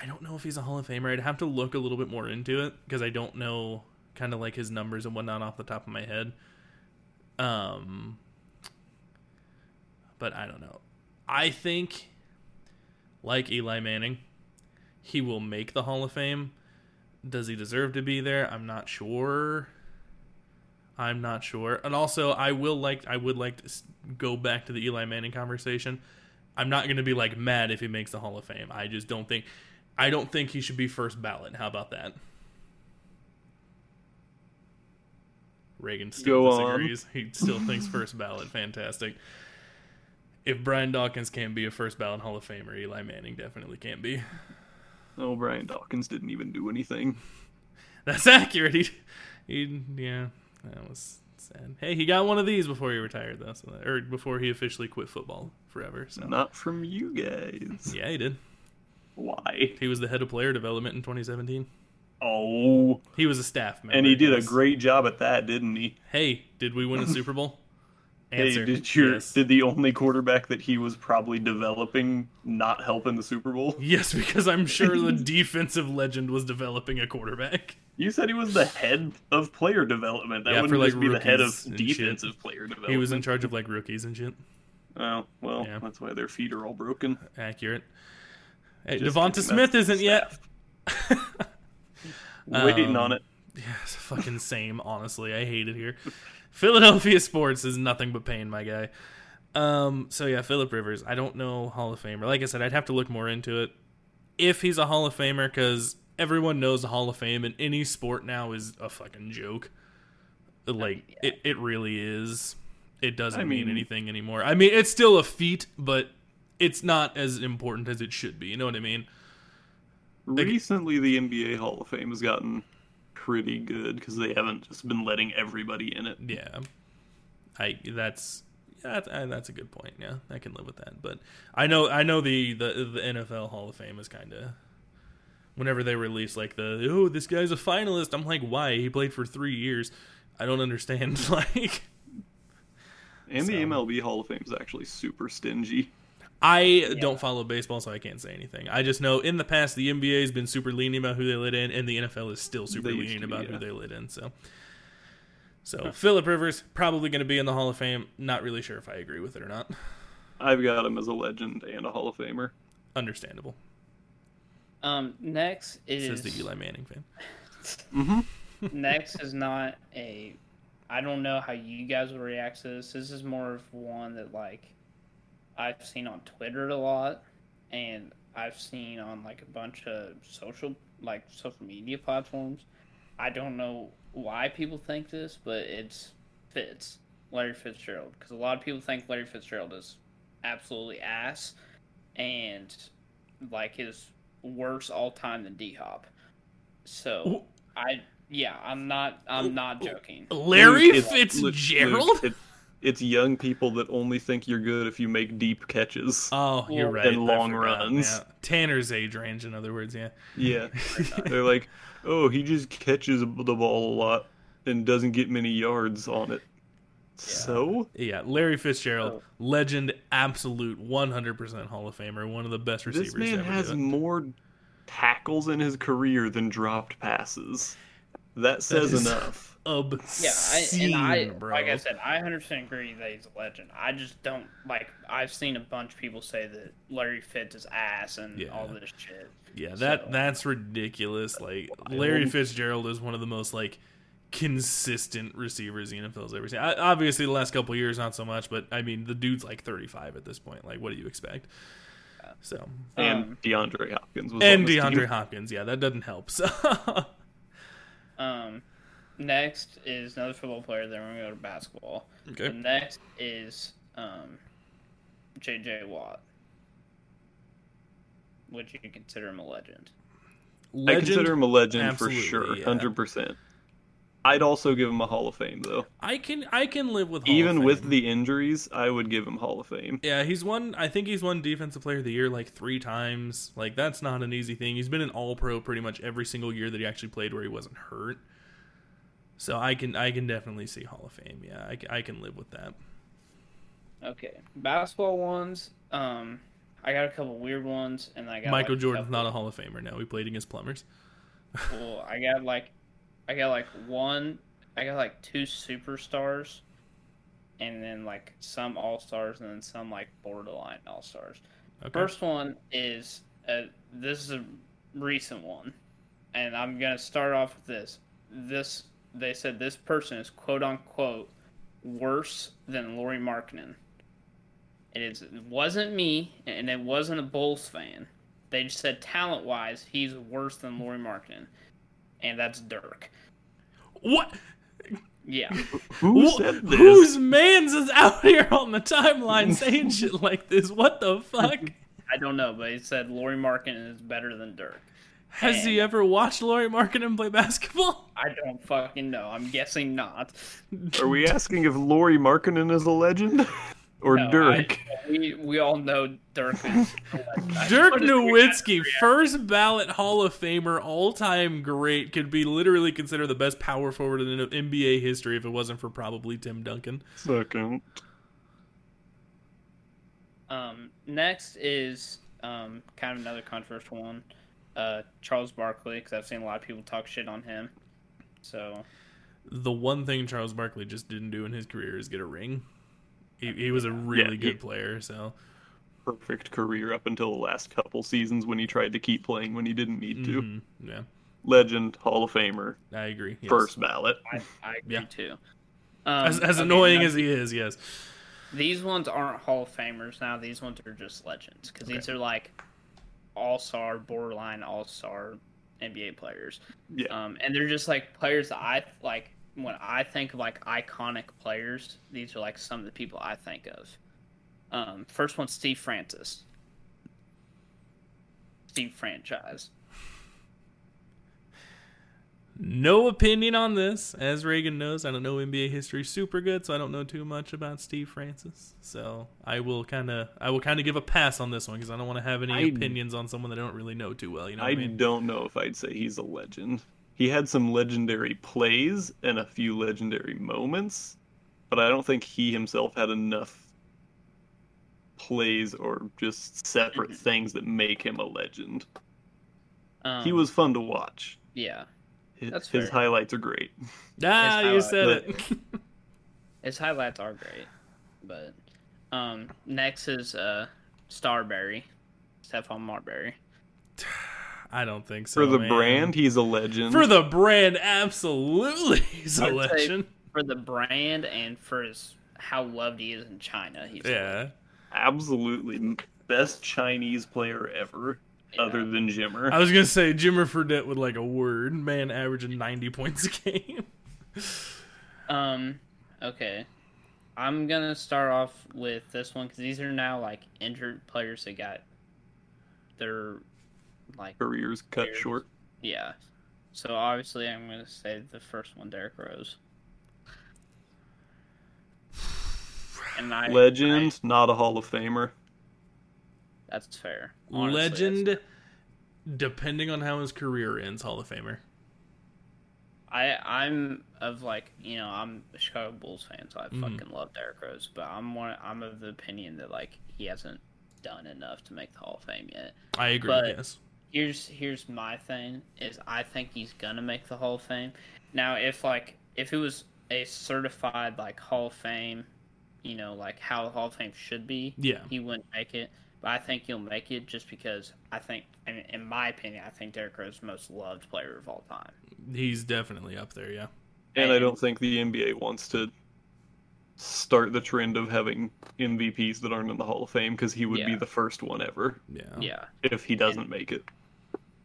Speaker 1: I don't know if he's a Hall of Famer. I'd have to look a little bit more into it because I don't know kind of like his numbers and whatnot off the top of my head. Um, but I don't know. I think, like Eli Manning, he will make the Hall of Fame. Does he deserve to be there? I'm not sure. I'm not sure. And also, I will like I would like to go back to the Eli Manning conversation. I'm not going to be like mad if he makes the Hall of Fame. I just don't think I don't think he should be first ballot. How about that? Reagan still
Speaker 2: Go on.
Speaker 1: disagrees. He still thinks first ballot fantastic. If Brian Dawkins can't be a first ballot Hall of Famer, Eli Manning definitely can't be.
Speaker 2: Oh, Brian Dawkins didn't even do anything.
Speaker 1: That's accurate. He, he, yeah, that was sad. Hey, he got one of these before he retired, though, so that, or before he officially quit football forever. So
Speaker 2: Not from you guys.
Speaker 1: yeah, he did.
Speaker 2: Why?
Speaker 1: He was the head of player development in 2017.
Speaker 2: Oh,
Speaker 1: He was a staff member.
Speaker 2: and he did a great job at that, didn't he?
Speaker 1: Hey, did we win a Super Bowl? Answer:
Speaker 2: Hey, did your
Speaker 1: yes.
Speaker 2: did the only quarterback that he was probably developing not help in the Super Bowl?
Speaker 1: Yes, because I'm sure the defensive legend was developing a quarterback.
Speaker 2: You said he was the head of player development. That
Speaker 1: Yeah,
Speaker 2: wouldn't
Speaker 1: for, like,
Speaker 2: just be the head of
Speaker 1: and shit.
Speaker 2: defensive player development.
Speaker 1: He was in charge of like rookies and shit.
Speaker 2: Oh well,
Speaker 1: Yeah.
Speaker 2: that's why their feet are all broken.
Speaker 1: Accurate. Hey, Devonta Smith isn't yet.
Speaker 2: Waiting
Speaker 1: Um,
Speaker 2: on it.
Speaker 1: Yeah, it's fucking same. Honestly, I hate it here. Philadelphia sports is nothing but pain, my guy. Um, so yeah, Philip Rivers. I don't know Hall of Famer. Like I said, I'd have to look more into it. If he's a Hall of Famer, because everyone knows the Hall of Fame in any sport now is a fucking joke. Like
Speaker 3: yeah.
Speaker 1: it, it really is. It doesn't
Speaker 2: I
Speaker 1: mean,
Speaker 2: mean-
Speaker 1: anything anymore. I mean, it's still a feat, but it's not as important as it should be. You know what I mean?
Speaker 2: Recently, the NBA Hall of Fame has gotten pretty good because they haven't just been letting everybody in it.
Speaker 1: Yeah. I that's yeah, that's, that's a good point. Yeah, I can live with that. But I know I know the the, the NFL Hall of Fame is kind of whenever they release like the oh this guy's a finalist. I'm like why he played for three years. I don't understand like.
Speaker 2: And the MLB Hall of Fame is actually super stingy.
Speaker 1: I don't follow baseball, so I can't say anything. I just know in the past the NBA has been super lenient about who they let in, and the NFL is still super
Speaker 2: They used
Speaker 1: lenient
Speaker 2: to be,
Speaker 1: about who they let in. So, so Philip Rivers probably going to be in the Hall of Fame. Not really sure if I agree with it or not.
Speaker 2: I've got him as a legend and a Hall of Famer.
Speaker 1: Understandable,
Speaker 3: Um, next is
Speaker 1: says the Eli Manning fan.
Speaker 2: Mm-hmm.
Speaker 3: next is not a. I don't know how you guys would react to this. This is more of one that like I've seen on Twitter a lot, and I've seen on like a bunch of social like social media platforms. I don't know why people think this, but it's Fitz, Larry Fitzgerald, because a lot of people think Larry Fitzgerald is absolutely ass, and like his worse all time than D Hop. So I yeah, I'm not I'm not joking.
Speaker 1: Larry
Speaker 2: Luke, it's- Luke,
Speaker 1: Fitzgerald.
Speaker 2: Luke, it- it's young people that only think you're good if you make deep catches.
Speaker 1: Oh, you're right.
Speaker 2: and long runs.
Speaker 1: yeah. Tanner's age range, in other words, yeah.
Speaker 2: Yeah. They're like, oh, he just catches the ball a lot and doesn't get many yards on it. So?
Speaker 1: Yeah, Larry Fitzgerald,
Speaker 3: Oh.
Speaker 1: legend, absolute 100% Hall of Famer, one of the best receivers
Speaker 2: This man
Speaker 1: ever
Speaker 2: has more tackles in his career than dropped passes. That says
Speaker 1: is-
Speaker 2: enough.
Speaker 3: Yeah, I,
Speaker 1: Obscene,
Speaker 3: and I
Speaker 1: bro.
Speaker 3: like I said, I 100% agree that he's a legend. I just don't like. I've seen a bunch of people say that Larry Fitz is ass and
Speaker 1: Yeah.
Speaker 3: all this shit.
Speaker 1: Yeah, that
Speaker 3: So-
Speaker 1: that's ridiculous. Like Larry Fitzgerald is one of the most like consistent receivers the NFL's ever seen. I, obviously, the last couple of years not so much, but I mean, the dude's like 35 at this point. Like, what do you expect? So,
Speaker 2: And
Speaker 3: Um,
Speaker 2: DeAndre Hopkins was
Speaker 1: and
Speaker 2: on
Speaker 1: DeAndre
Speaker 2: team.
Speaker 1: Hopkins, yeah, that doesn't help. So,
Speaker 3: Um, next is another football player. Then we're gonna go to basketball. The
Speaker 1: okay,
Speaker 3: next is um, J.J. Watt. Would you consider him a legend?
Speaker 2: I
Speaker 1: legend.
Speaker 2: consider him a legend
Speaker 1: Absolutely,
Speaker 2: for sure,
Speaker 1: yeah.
Speaker 2: hundred percent. I'd also give him a Hall of Fame though.
Speaker 1: I can I can live with Hall of
Speaker 2: Even with the injuries, I would give him Hall of Fame.
Speaker 1: Yeah, he's won. I think he's won Defensive Player of the Year like three times. Like that's not an easy thing. He's been an All Pro pretty much every single year that he actually played where he wasn't hurt. So I can I can definitely see Hall of Fame. Yeah, I, I can live with that.
Speaker 3: Okay, basketball ones. Um, I got a couple weird ones, and I got
Speaker 1: Michael
Speaker 3: like,
Speaker 1: Jordan's
Speaker 3: couple-
Speaker 1: not a Hall of Famer now. He played against plumbers.
Speaker 3: Well, I got like, I got like one, I got like two superstars, and then like some all stars, and then some like borderline all stars.
Speaker 1: Okay.
Speaker 3: First one is uh, this is a recent one, and I'm gonna start off with this. This they said this person is quote unquote worse than Lauri Markkanen. It is it wasn't me, and it wasn't a Bulls fan. They just said talent wise, he's worse than Lauri Markkanen, and that's Dirk.
Speaker 1: What?
Speaker 3: Yeah,
Speaker 2: Who
Speaker 1: Wh-
Speaker 2: said this?
Speaker 1: Whose man's is out here on the timeline saying shit like this? What the fuck?
Speaker 3: I don't know, but he said Lauri Markkanen is better than Dirk.
Speaker 1: Has he ever watched Lauri Markkanen play basketball?
Speaker 3: I don't fucking know. I'm guessing not.
Speaker 2: Are we asking if Lauri Markkanen is a legend or
Speaker 3: No,
Speaker 2: Dirk?
Speaker 3: I- we we all know Dirk is.
Speaker 1: Dirk Nowitzki, first ballot Hall of Famer, all time great, could be literally considered the best power forward in NBA history if it wasn't for probably Tim Duncan.
Speaker 2: Second.
Speaker 3: Um, next is um, kind of another controversial one. Uh, Charles Barkley, because I've seen a lot of people talk shit on him. So
Speaker 1: The one thing Charles Barkley just didn't do in his career is get a ring. He, he was a really
Speaker 2: Yeah,
Speaker 1: good
Speaker 2: he-
Speaker 1: player, so
Speaker 2: Perfect career up until the last couple seasons when he tried to keep playing when he didn't need to.
Speaker 1: mhm, yeah,
Speaker 2: Legend, Hall of Famer,
Speaker 1: I agree. yes.
Speaker 2: first ballot.
Speaker 3: I, I agree
Speaker 1: Yeah.
Speaker 3: too. Um,
Speaker 1: as, as
Speaker 3: okay,
Speaker 1: annoying
Speaker 3: now,
Speaker 1: as he is, yes.
Speaker 3: these ones aren't Hall of Famers now. These ones are just legends because these are like all star, borderline all star NBA players.
Speaker 2: Yeah.
Speaker 3: Um, and they're just like players that I like when I think of like iconic players. These are like some of the people I think of. Um, first one, Steve Francis. Steve Franchise.
Speaker 1: No opinion on this. As Reagan knows, I don't know NBA history super good, so I don't know too much about Steve Francis. So I will kind of, I will kind of give a pass on this one because I don't want to have any
Speaker 2: I-
Speaker 1: opinions on someone that I don't really know too well. You know what
Speaker 2: I
Speaker 1: I mean?
Speaker 2: don't know if I'd say he's a legend. He had some legendary plays and a few legendary moments, but I don't think he himself had enough plays or just separate things that make him a legend.
Speaker 3: Um,
Speaker 2: he was fun to watch.
Speaker 3: yeah.
Speaker 2: His,
Speaker 3: That's
Speaker 2: his
Speaker 3: fair.
Speaker 2: highlights are great.
Speaker 1: Ah, you said
Speaker 2: but-
Speaker 1: it.
Speaker 3: His highlights are great, but um, next is uh, Starbury, Stephon Marbury.
Speaker 1: I don't think so.
Speaker 2: For the
Speaker 1: man.
Speaker 2: brand, he's a legend.
Speaker 1: For the brand, absolutely, he's a
Speaker 3: I'd say-
Speaker 1: legend.
Speaker 3: For the brand and for his how loved he is in China, he's
Speaker 1: Yeah.
Speaker 2: Absolutely best Chinese player ever,
Speaker 3: Yeah.
Speaker 2: other than Jimmer.
Speaker 1: I was gonna say Jimmer Fredette with like a word, man, averaging ninety points a game.
Speaker 3: Um, okay. I'm gonna start off with this one because these are now like injured players that got their like
Speaker 2: Careers cut
Speaker 3: Careers.
Speaker 2: short.
Speaker 3: yeah. So obviously, I'm gonna say the first one, Derrick Rose. And I
Speaker 2: Legend,
Speaker 3: I-
Speaker 2: not a Hall of Famer.
Speaker 3: that's fair. Honestly,
Speaker 1: Legend, depending on how his career ends, Hall of Famer.
Speaker 3: I I'm of like you know I'm a Chicago Bulls fan, so I
Speaker 1: Mhm.
Speaker 3: fucking love Derrick Rose, but I'm one I'm of the opinion that like he hasn't done enough to make the Hall of Fame yet.
Speaker 1: I agree.
Speaker 3: But-
Speaker 1: yes.
Speaker 3: Here's here's my thing is I think he's gonna make the Hall of Fame. Now if like if it was a certified like Hall of Fame, you know like how the Hall of Fame should be,
Speaker 1: Yeah.
Speaker 3: he wouldn't make it. But I think he'll make it just because I think, and in my opinion, I think Derrick Rose is the most loved player of all time.
Speaker 1: He's definitely up there. Yeah.
Speaker 2: And I don't think the NBA wants to start the trend of having MVPs that aren't in the Hall of Fame because he would be the first one ever
Speaker 1: Yeah.
Speaker 3: Yeah.
Speaker 2: if he doesn't make it.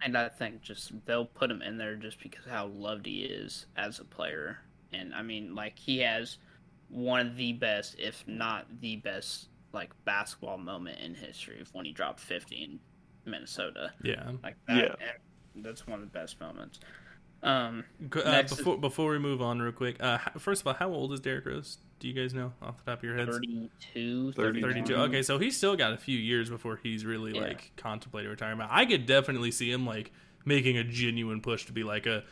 Speaker 3: And I think just they'll put him in there just because how loved he is as a player. And I mean, like he has one of the best, if not the best, like basketball moment in history of when he dropped 50 in Minnesota.
Speaker 1: Yeah.
Speaker 3: Like that,
Speaker 2: Yeah.
Speaker 3: that's one of the best moments. Um,
Speaker 1: Uh,
Speaker 3: Next is-
Speaker 1: before before we move on, real quick. Uh, first of all, how old is Derrick Rose? Do you guys know off the top of your heads?
Speaker 3: 32,
Speaker 2: 32.
Speaker 1: 32. Okay, so he's still got a few years before he's really
Speaker 3: Yeah.
Speaker 1: like contemplating retirement. I could definitely see him like making a genuine push to be like a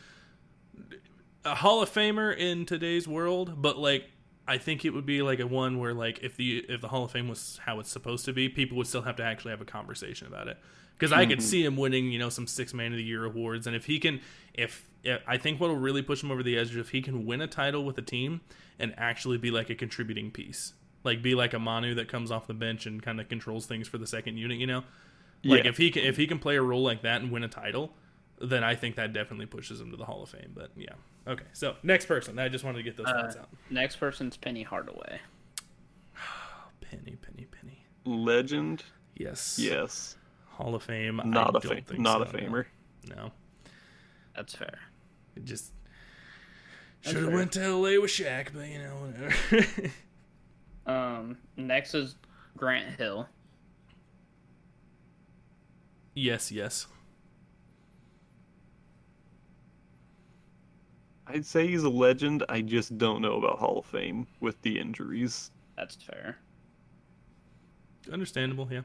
Speaker 1: a Hall of Famer in today's world, but like I think it would be like a one where like if the if the Hall of Fame was how it's supposed to be, people would still have to actually have a conversation about it. Because I could
Speaker 2: Mhm.
Speaker 1: see him winning, you know, some six man of the year awards, and if he can, if, I think what will really push him over the edge is if he can win a title with a team and actually be like a contributing piece, like be like a Manu that comes off the bench and kind of controls things for the second unit, you know. Like
Speaker 2: Yeah.
Speaker 1: if he can if he can play a role like that and win a title, then I think that definitely pushes him to the Hall of Fame. But yeah, okay. So next person, I just wanted to get those
Speaker 3: Uh,
Speaker 1: thoughts out.
Speaker 3: next person's Penny Hardaway.
Speaker 1: Penny, penny, penny.
Speaker 2: Legend,
Speaker 1: Yes.
Speaker 2: yes.
Speaker 1: Hall of Fame.
Speaker 2: Not
Speaker 1: I
Speaker 2: a
Speaker 1: don't think
Speaker 2: not
Speaker 1: so,
Speaker 2: a famer.
Speaker 1: No. no.
Speaker 3: That's fair.
Speaker 1: It just should have went to LA with Shaq, but you know whatever.
Speaker 3: Um, next is Grant Hill.
Speaker 1: yes, yes.
Speaker 2: I'd say he's a legend. I just don't know about Hall of Fame with the injuries.
Speaker 3: That's fair.
Speaker 1: Understandable, yeah.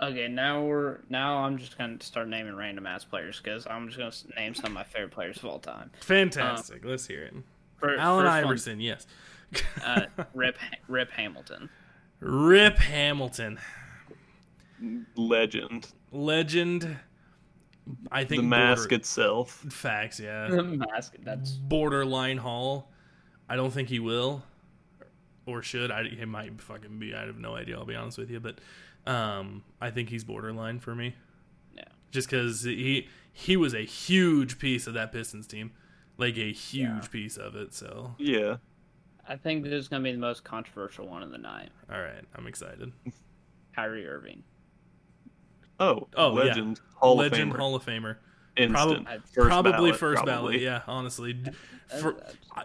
Speaker 3: Okay, now we're now I'm just gonna start naming random ass players because I'm just gonna name some of my favorite players of all time.
Speaker 1: Fantastic. Let's hear it.
Speaker 3: For,
Speaker 1: Allen
Speaker 3: first one,
Speaker 1: Iverson, yes.
Speaker 3: uh, Rip Rip Hamilton.
Speaker 1: Rip Hamilton.
Speaker 2: Legend.
Speaker 1: Legend. I think
Speaker 2: the mask
Speaker 1: border-
Speaker 2: itself.
Speaker 1: facts, yeah.
Speaker 3: The mask. That's
Speaker 1: borderline Hall. I don't think he will or should. I he might fucking be. I have no idea. I'll be honest with you, but um, I think he's borderline for me.
Speaker 3: Yeah.
Speaker 1: Just because he he was a huge piece of that Pistons team, like a huge
Speaker 3: Yeah.
Speaker 1: piece of it. So
Speaker 2: Yeah.
Speaker 3: I think this is gonna be the most controversial one of the night.
Speaker 1: all right, I'm excited.
Speaker 3: Kyrie Irving.
Speaker 2: Oh,
Speaker 1: Oh, yeah.
Speaker 2: legend. Hall
Speaker 1: Legend
Speaker 2: of Famer.
Speaker 1: Hall of Famer.
Speaker 2: Instant.
Speaker 3: prob-
Speaker 2: First
Speaker 1: probably
Speaker 2: ballot,
Speaker 1: first
Speaker 2: probably.
Speaker 1: ballot. Yeah, honestly, for, I,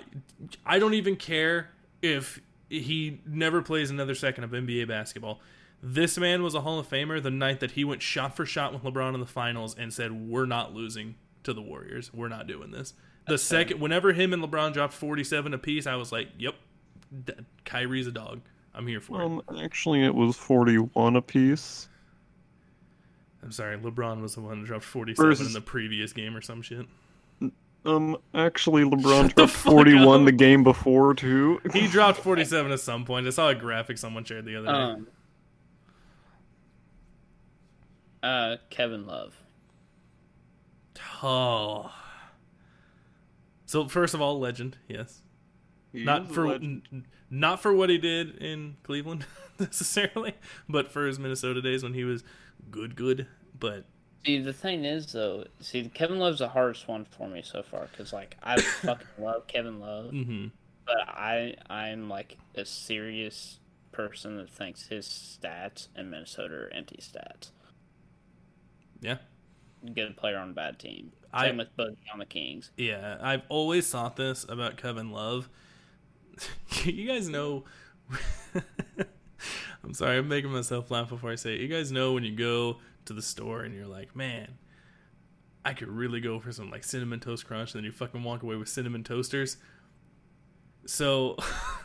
Speaker 1: I don't even care if he never plays another second of NBA basketball. This man was a Hall of Famer the night that he went shot for shot with LeBron in the finals and said, "We're not losing to to the Warriors. We're not doing this. The second, whenever him and LeBron dropped 47 apiece, I was like, yep, D- Kyrie's a dog. I'm here for it.
Speaker 2: Actually, it was 41 apiece.
Speaker 1: I'm sorry, LeBron was the one that dropped 47 in the previous game or some shit.
Speaker 2: Um, actually, LeBron
Speaker 1: the
Speaker 2: dropped
Speaker 1: fuck
Speaker 2: 41
Speaker 1: up.
Speaker 2: the game before too.
Speaker 1: He dropped 47 at some point. I saw a graphic someone shared the other day.
Speaker 3: Um, uh, Kevin Love.
Speaker 1: Oh. So first of all, legend, yes.
Speaker 2: He
Speaker 1: not for n- not for what he did in Cleveland necessarily, but for his Minnesota days when he was good, good. But
Speaker 3: See, the thing is, though, see, Kevin Love's the hardest one for me so far because, like, I fucking love Kevin Love,
Speaker 1: hmm
Speaker 3: but I, I'm like a serious person that thinks his stats in Minnesota are empty stats.
Speaker 1: yeah,
Speaker 3: Good player on a bad team.
Speaker 1: I-
Speaker 3: Same with Boogie on the Kings.
Speaker 1: yeah. I've always thought this about Kevin Love. you guys know. I'm sorry, I'm making myself laugh before I say it. You guys know when you go to the store and you're like, man, I could really go for some like cinnamon toast crunch, and then you fucking walk away with cinnamon toasters. So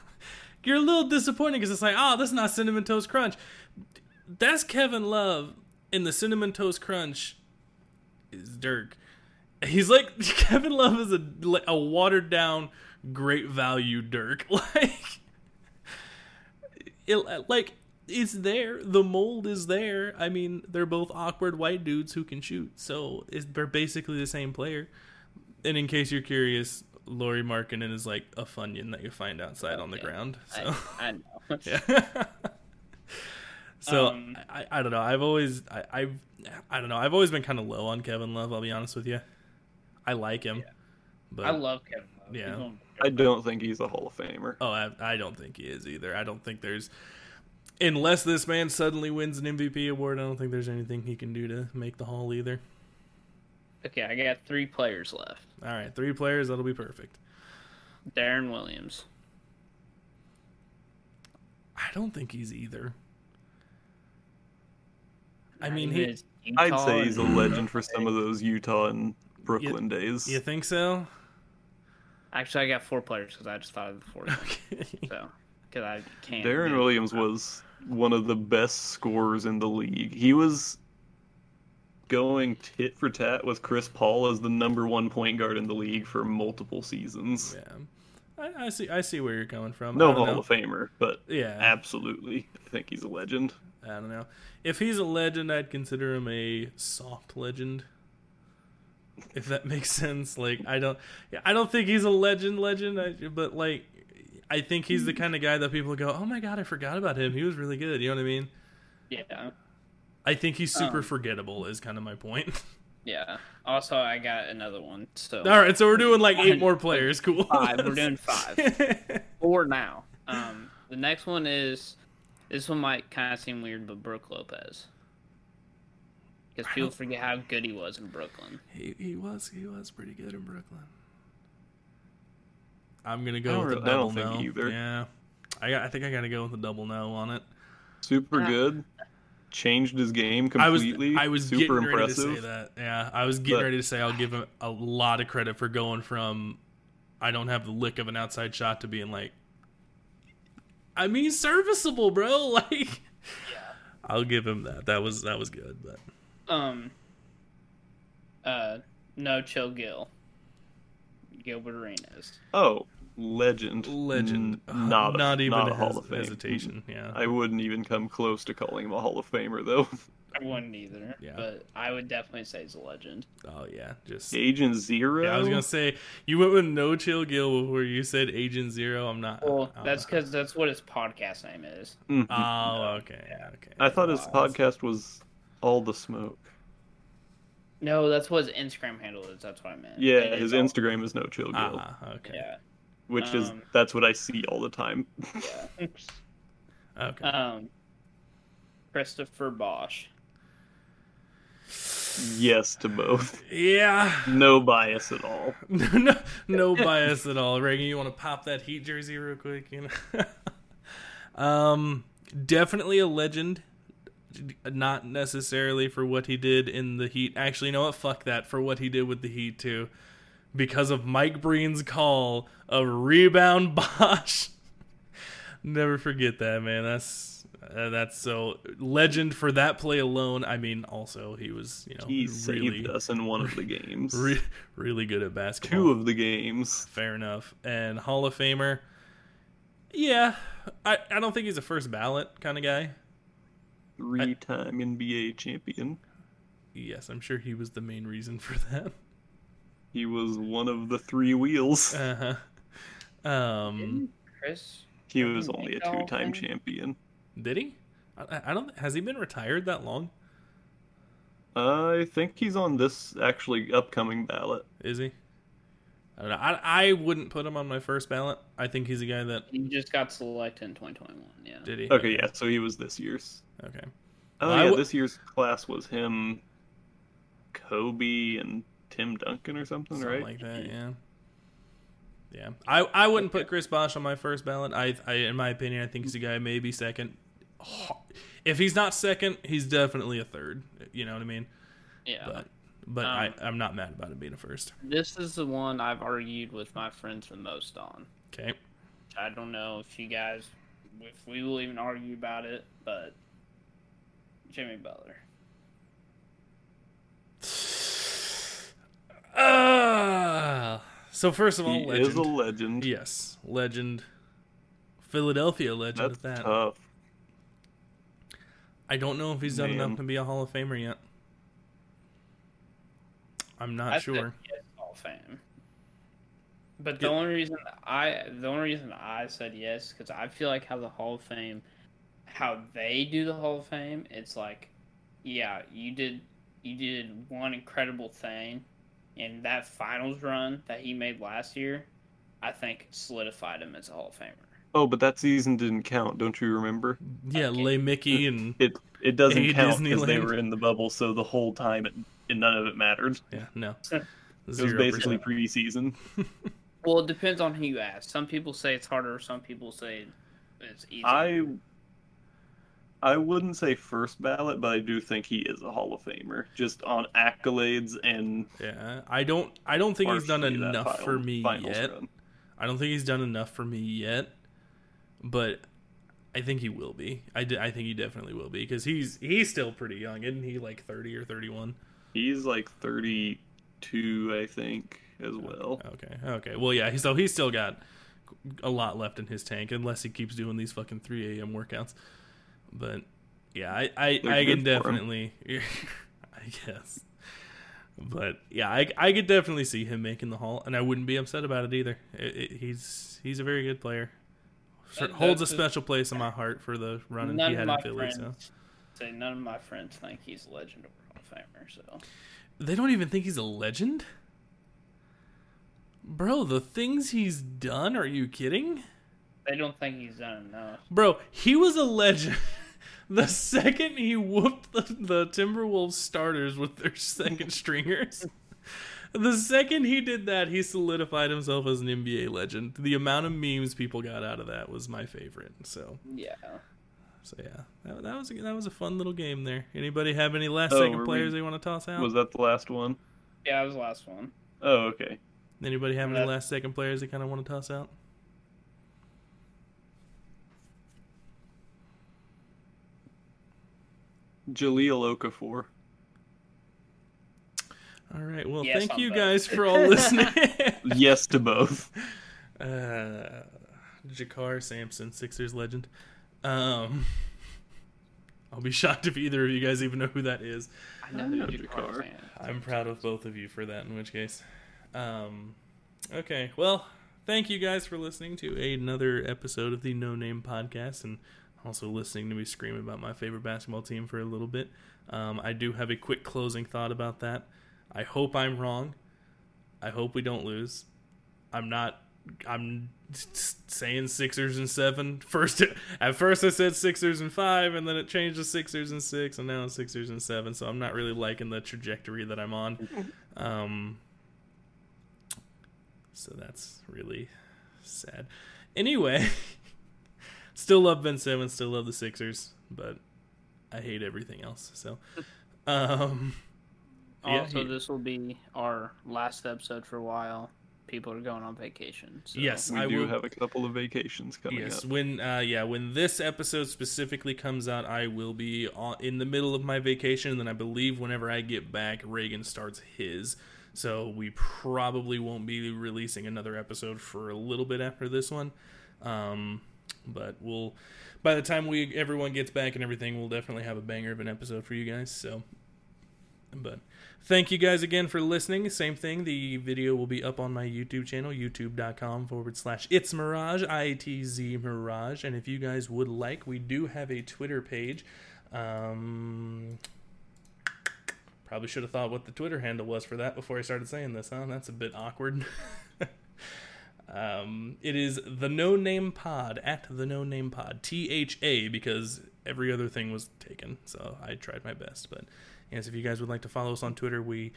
Speaker 1: you're a little disappointed because it's like, oh, that's not cinnamon toast crunch. That's Kevin Love in the cinnamon toast crunch is Dirk. He's like Kevin Love is a like a watered down, great value Dirk. Like, it, like it's there. The mold is there. I mean, they're both awkward white dudes who can shoot, so it's, they're basically the same player. And in case you're curious, Lauri Markkanen is like a funyun that you find outside on the ground. So.
Speaker 3: I, I know.
Speaker 1: Yeah. so
Speaker 3: Um,
Speaker 1: I, I don't know. I've always I, I've I don't know. I've always been kind of low on Kevin Love. I'll be honest with you. I like him, but
Speaker 3: I love Kevin Love.
Speaker 1: Yeah.
Speaker 2: I don't think he's a Hall of Famer.
Speaker 1: oh, I, I don't think he is either. I don't think there's unless this man suddenly wins an MVP award. I don't think there's anything he can do to make the Hall either.
Speaker 3: Okay, I got three players left.
Speaker 1: All right, three players. That'll be perfect.
Speaker 3: Deron Williams.
Speaker 1: I don't think he's either. I mean,
Speaker 3: even
Speaker 1: he.
Speaker 2: I'd say he's a legend for some of those Utah and Brooklyn days.
Speaker 1: You think so?
Speaker 3: Actually, I got four players because I just thought of the fourth. one.
Speaker 1: Okay.
Speaker 3: So, because I can't.
Speaker 2: Deron
Speaker 3: do-
Speaker 2: Williams was one of the best scorers in the league. He was going tit for tat with Chris Paul as the number one point guard in the league for multiple seasons.
Speaker 1: Yeah, I, I see. I see where you're coming from.
Speaker 2: No
Speaker 1: I
Speaker 2: Hall
Speaker 1: know.
Speaker 2: of Famer, but
Speaker 1: Yeah,
Speaker 2: absolutely, I think he's a legend.
Speaker 1: I don't know. If he's a legend, I'd consider him a soft legend. If that makes sense. Like I don't, yeah, I don't think he's a legend, legend. I, but like, I think he's the kind of guy that people go, "Oh my god, I forgot about him. He was really good." You know what I mean?
Speaker 3: Yeah,
Speaker 1: I think he's super
Speaker 3: Um,
Speaker 1: forgettable. Is kind of my point.
Speaker 3: yeah. Also, I got another one. So
Speaker 1: All right, so we're doing like eight more players. Cool.
Speaker 3: Five. We're doing five. four now. Um, the next one is this one might kind of seem weird, but Brooke Lopez. Because people forget how good he was in Brooklyn.
Speaker 1: he, he was he was pretty good in Brooklyn. I'm gonna go with a
Speaker 2: re- I
Speaker 1: double
Speaker 2: don't think
Speaker 1: no.
Speaker 2: either.
Speaker 1: Yeah, I got, I think I gotta go with a double no on it.
Speaker 2: Super
Speaker 3: Yeah.
Speaker 2: good. Changed his game
Speaker 1: I was
Speaker 2: completely.
Speaker 1: I was
Speaker 2: super
Speaker 1: getting
Speaker 2: impressive.
Speaker 1: ready to say that. Yeah, I was getting
Speaker 2: But-
Speaker 1: ready to say I'll give him a lot of credit for going from I don't have the lick of an outside shot to being like I mean serviceable, bro. Like yeah. I'll give him that. That was that was good, but
Speaker 3: Um. Uh, no, Chill Gil. Gilbert Arenas.
Speaker 2: Oh, legend.
Speaker 1: legend.
Speaker 2: N- not a,
Speaker 1: not even
Speaker 2: not
Speaker 1: a
Speaker 2: a Hall of Fame.
Speaker 1: hesitation. Yeah.
Speaker 2: I wouldn't even come close to calling him a Hall of Famer though.
Speaker 3: I wouldn't either.
Speaker 1: Yeah.
Speaker 3: But I would definitely say he's a legend.
Speaker 1: Oh yeah, just
Speaker 2: Agent Zero.
Speaker 1: yeah. I was gonna say you went with no chill Gil before you said Agent Zero. I'm not.
Speaker 3: Well,
Speaker 1: I'm
Speaker 3: that's because that's what his podcast name is.
Speaker 2: Mhm.
Speaker 1: Oh okay, yeah. okay.
Speaker 2: I thought his
Speaker 3: Wow.
Speaker 2: podcast was all the smoke.
Speaker 3: No, that's what his Instagram handle is. That's what I meant.
Speaker 2: Yeah,
Speaker 3: It
Speaker 2: his
Speaker 3: is all-
Speaker 2: Instagram is no chill Gil,
Speaker 1: Ah, okay.
Speaker 3: Yeah.
Speaker 2: Which is
Speaker 3: um,
Speaker 2: that's what I see all the time.
Speaker 3: Yeah.
Speaker 1: Okay.
Speaker 3: um, Christopher Bosh.
Speaker 2: yes to both.
Speaker 1: yeah.
Speaker 2: No bias at all.
Speaker 1: no, no bias at all. Reagan, you want to pop that Heat jersey real quick? You know. um, definitely a legend. not necessarily for what he did in the Heat. Actually, you know what? Fuck that. For what he did with the Heat too, because of Mike Breen's call of rebound Bosh. Never forget that, man. That's uh, that's so legend for that play alone. I mean, also he was you know
Speaker 2: He
Speaker 1: really
Speaker 2: saved us in one of the games.
Speaker 1: re- really good at basketball.
Speaker 2: Two of the games.
Speaker 1: Fair enough. And Hall of Famer, yeah, I, I don't think he's a first ballot kind of guy.
Speaker 2: Three time NBA champion.
Speaker 1: Yes, I'm sure he was the main reason for that.
Speaker 2: He was one of the three wheels.
Speaker 1: Uh huh. Um,
Speaker 3: Chris.
Speaker 2: He was only a
Speaker 3: make the Hall
Speaker 2: two
Speaker 3: of
Speaker 2: time
Speaker 3: Fame?
Speaker 2: champion.
Speaker 1: did he? I, I don't. Has he been retired that long?
Speaker 2: I think he's on this actually upcoming ballot.
Speaker 1: Is he? I don't know. I, I wouldn't put him on my first ballot. I think he's a guy that
Speaker 3: He just got selected in 2021. Yeah.
Speaker 1: did he.
Speaker 2: Okay, yeah, so he was this year's.
Speaker 1: Okay.
Speaker 2: Oh
Speaker 1: I
Speaker 2: yeah,
Speaker 1: w-
Speaker 2: this year's class was him, Kobe, and Tim Duncan or something,
Speaker 1: Something
Speaker 2: right?
Speaker 1: like that. Yeah. Yeah. I I wouldn't put Chris Bosh on my first ballot. I I in my opinion, I think he's a guy maybe second. If he's not second, he's definitely a third. You know what I mean?
Speaker 3: Yeah.
Speaker 1: But but
Speaker 3: Um,
Speaker 1: I I'm not mad about it being a first.
Speaker 3: This is the one I've argued with my friends the most on.
Speaker 1: Okay.
Speaker 3: I don't know if you guys, if we will even argue about it, but Jimmy Butler.
Speaker 1: Uh, so first of all,
Speaker 2: He
Speaker 1: legend.
Speaker 2: is a legend.
Speaker 1: Yes, legend. Philadelphia legend
Speaker 2: That's
Speaker 1: at that.
Speaker 2: tough.
Speaker 1: I don't know if he's done
Speaker 2: Man.
Speaker 1: enough to be a Hall of Famer yet. I'm not
Speaker 3: I
Speaker 1: sure.
Speaker 3: said Hall of Fame. But the
Speaker 1: Yeah.
Speaker 3: only reason I, the only reason I said yes, because I feel like how the Hall of Fame, how they do the Hall of Fame, it's like, yeah, you did, you did one incredible thing, and that finals run that he made last year, I think solidified him as a Hall of Famer.
Speaker 2: Oh, but that season didn't count. Don't you remember?
Speaker 1: Yeah,
Speaker 3: Okay.
Speaker 1: Lay Mickey and
Speaker 2: It it doesn't
Speaker 1: Hey,
Speaker 2: count because they were in the bubble, so the whole time it, it none of it mattered.
Speaker 1: yeah, no.
Speaker 3: It
Speaker 2: It was
Speaker 1: 0%.
Speaker 2: basically preseason.
Speaker 3: Well, it depends on who you ask. Some people say it's harder. Some people say it's easier.
Speaker 2: I I wouldn't say first ballot, but I do think he is a Hall of Famer, just on accolades and
Speaker 1: Yeah, I don't. I don't think he's done enough
Speaker 2: final-
Speaker 1: for me yet.
Speaker 2: run.
Speaker 1: I don't think he's done enough for me yet, but I think he will be. I, d- I think he definitely will be because he's he's still pretty young, isn't he? Like thirty or thirty one.
Speaker 2: He's like 32, I think, as well.
Speaker 1: Oh, okay, okay. Well, yeah. So he's still got a lot left in his tank, unless he keeps doing these fucking three a.m. workouts. But yeah, I I, I can definitely, I guess. But yeah, I I could definitely see him making the hall, and I wouldn't be upset about it either. It, it, he's he's a very good player. Sure,
Speaker 3: That-
Speaker 1: holds a
Speaker 3: that's a-
Speaker 1: special place in my heart for the
Speaker 3: running
Speaker 1: he had in Philly. So
Speaker 3: say none of my friends think he's a legend or Hall of Famer. So
Speaker 1: they don't even think he's a legend, bro. The things he's done. Are you kidding?
Speaker 3: they don't think he's done enough.
Speaker 1: Bro, he was a legend. The second he whooped the, the Timberwolves starters with their second stringers, the second he did that, he solidified himself as an NBA legend. The amount of memes people got out of that was my favorite. So,
Speaker 3: Yeah.
Speaker 1: so yeah, that, that was a, that was a fun little game there. Anybody have any last
Speaker 2: Oh,
Speaker 1: second players
Speaker 2: we-
Speaker 1: they want to toss out?
Speaker 2: Was that the last one?
Speaker 3: Yeah, that was the last one.
Speaker 2: Oh, okay.
Speaker 1: Anybody have any last second players they kind of want to toss out?
Speaker 2: Jahlil Okafor.
Speaker 1: All right. Well,
Speaker 3: Yes
Speaker 1: thank
Speaker 3: on
Speaker 1: you
Speaker 3: both.
Speaker 1: guys for all listening.
Speaker 2: yes to both.
Speaker 1: Uh, JaKarr Sampson, Sixers legend. Um, I'll be shocked if either of you guys even know who that is.
Speaker 3: I know
Speaker 2: I
Speaker 3: who
Speaker 2: know
Speaker 3: JaKarr
Speaker 2: JaKarr.
Speaker 3: fan.
Speaker 1: I'm proud of both of you for that. In which case, um, okay. Well, thank you guys for listening to another episode of the No Name Podcast, and also listening to me scream about my favorite basketball team for a little bit. Um, I do have a quick closing thought about that. I hope I'm wrong. I hope we don't lose. I'm not. I'm saying Sixers and seven. First, at first I said Sixers and five, and then it changed to Sixers and six, and now it's Sixers and seven. So I'm not really liking the trajectory that I'm on. Um, so that's really sad. Anyway, still love Ben Simmons. Still love the Sixers, but I hate everything else. So, um, yeah,
Speaker 3: Also,
Speaker 1: he-
Speaker 3: this will be our last episode for a while. People are going on vacation. So.
Speaker 1: yes,
Speaker 2: We
Speaker 1: I
Speaker 2: do
Speaker 1: will.
Speaker 2: have a couple of vacations coming
Speaker 1: Yes,
Speaker 2: up.
Speaker 1: when uh, yeah, when this episode specifically comes out, I will be in the middle of my vacation, and then I believe whenever I get back, Reagan starts his. So we probably won't be releasing another episode for a little bit after this one, um, but we'll by the time we everyone gets back and everything, we'll definitely have a banger of an episode for you guys. So, but thank you guys again for listening. Same thing, the video will be up on my YouTube channel, youtube.com forward slash it's Mirage, I T Z Mirage. And if you guys would like, we do have a Twitter page. Um, probably should have thought what the Twitter handle was for that before I started saying this, huh? That's a bit awkward. Um, it is the No Name Pod at the No Name Pod T H A because every other thing was taken. So I tried my best. But yes, if you guys would like to follow us on Twitter, we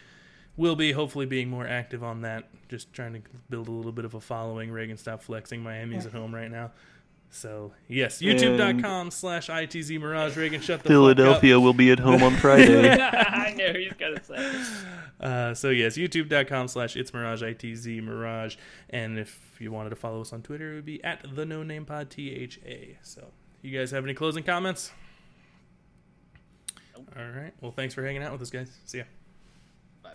Speaker 1: will be hopefully being more active on that. Just trying to build a little bit of a following. Reagan, stop flexing. Miami's at home right now. So yes, YouTube.com slash ITZ Mirage. Reagan, shut the fuck up.
Speaker 2: Philadelphia will be at home on Friday.
Speaker 3: I know he's gonna say.
Speaker 1: Uh, so yes, youtube.com slash it's mirage itz mirage, and if you wanted to follow us on Twitter, it would be at the no name pod tha. So, you guys have any closing comments? All right. Well, thanks for hanging out with us, guys. See ya.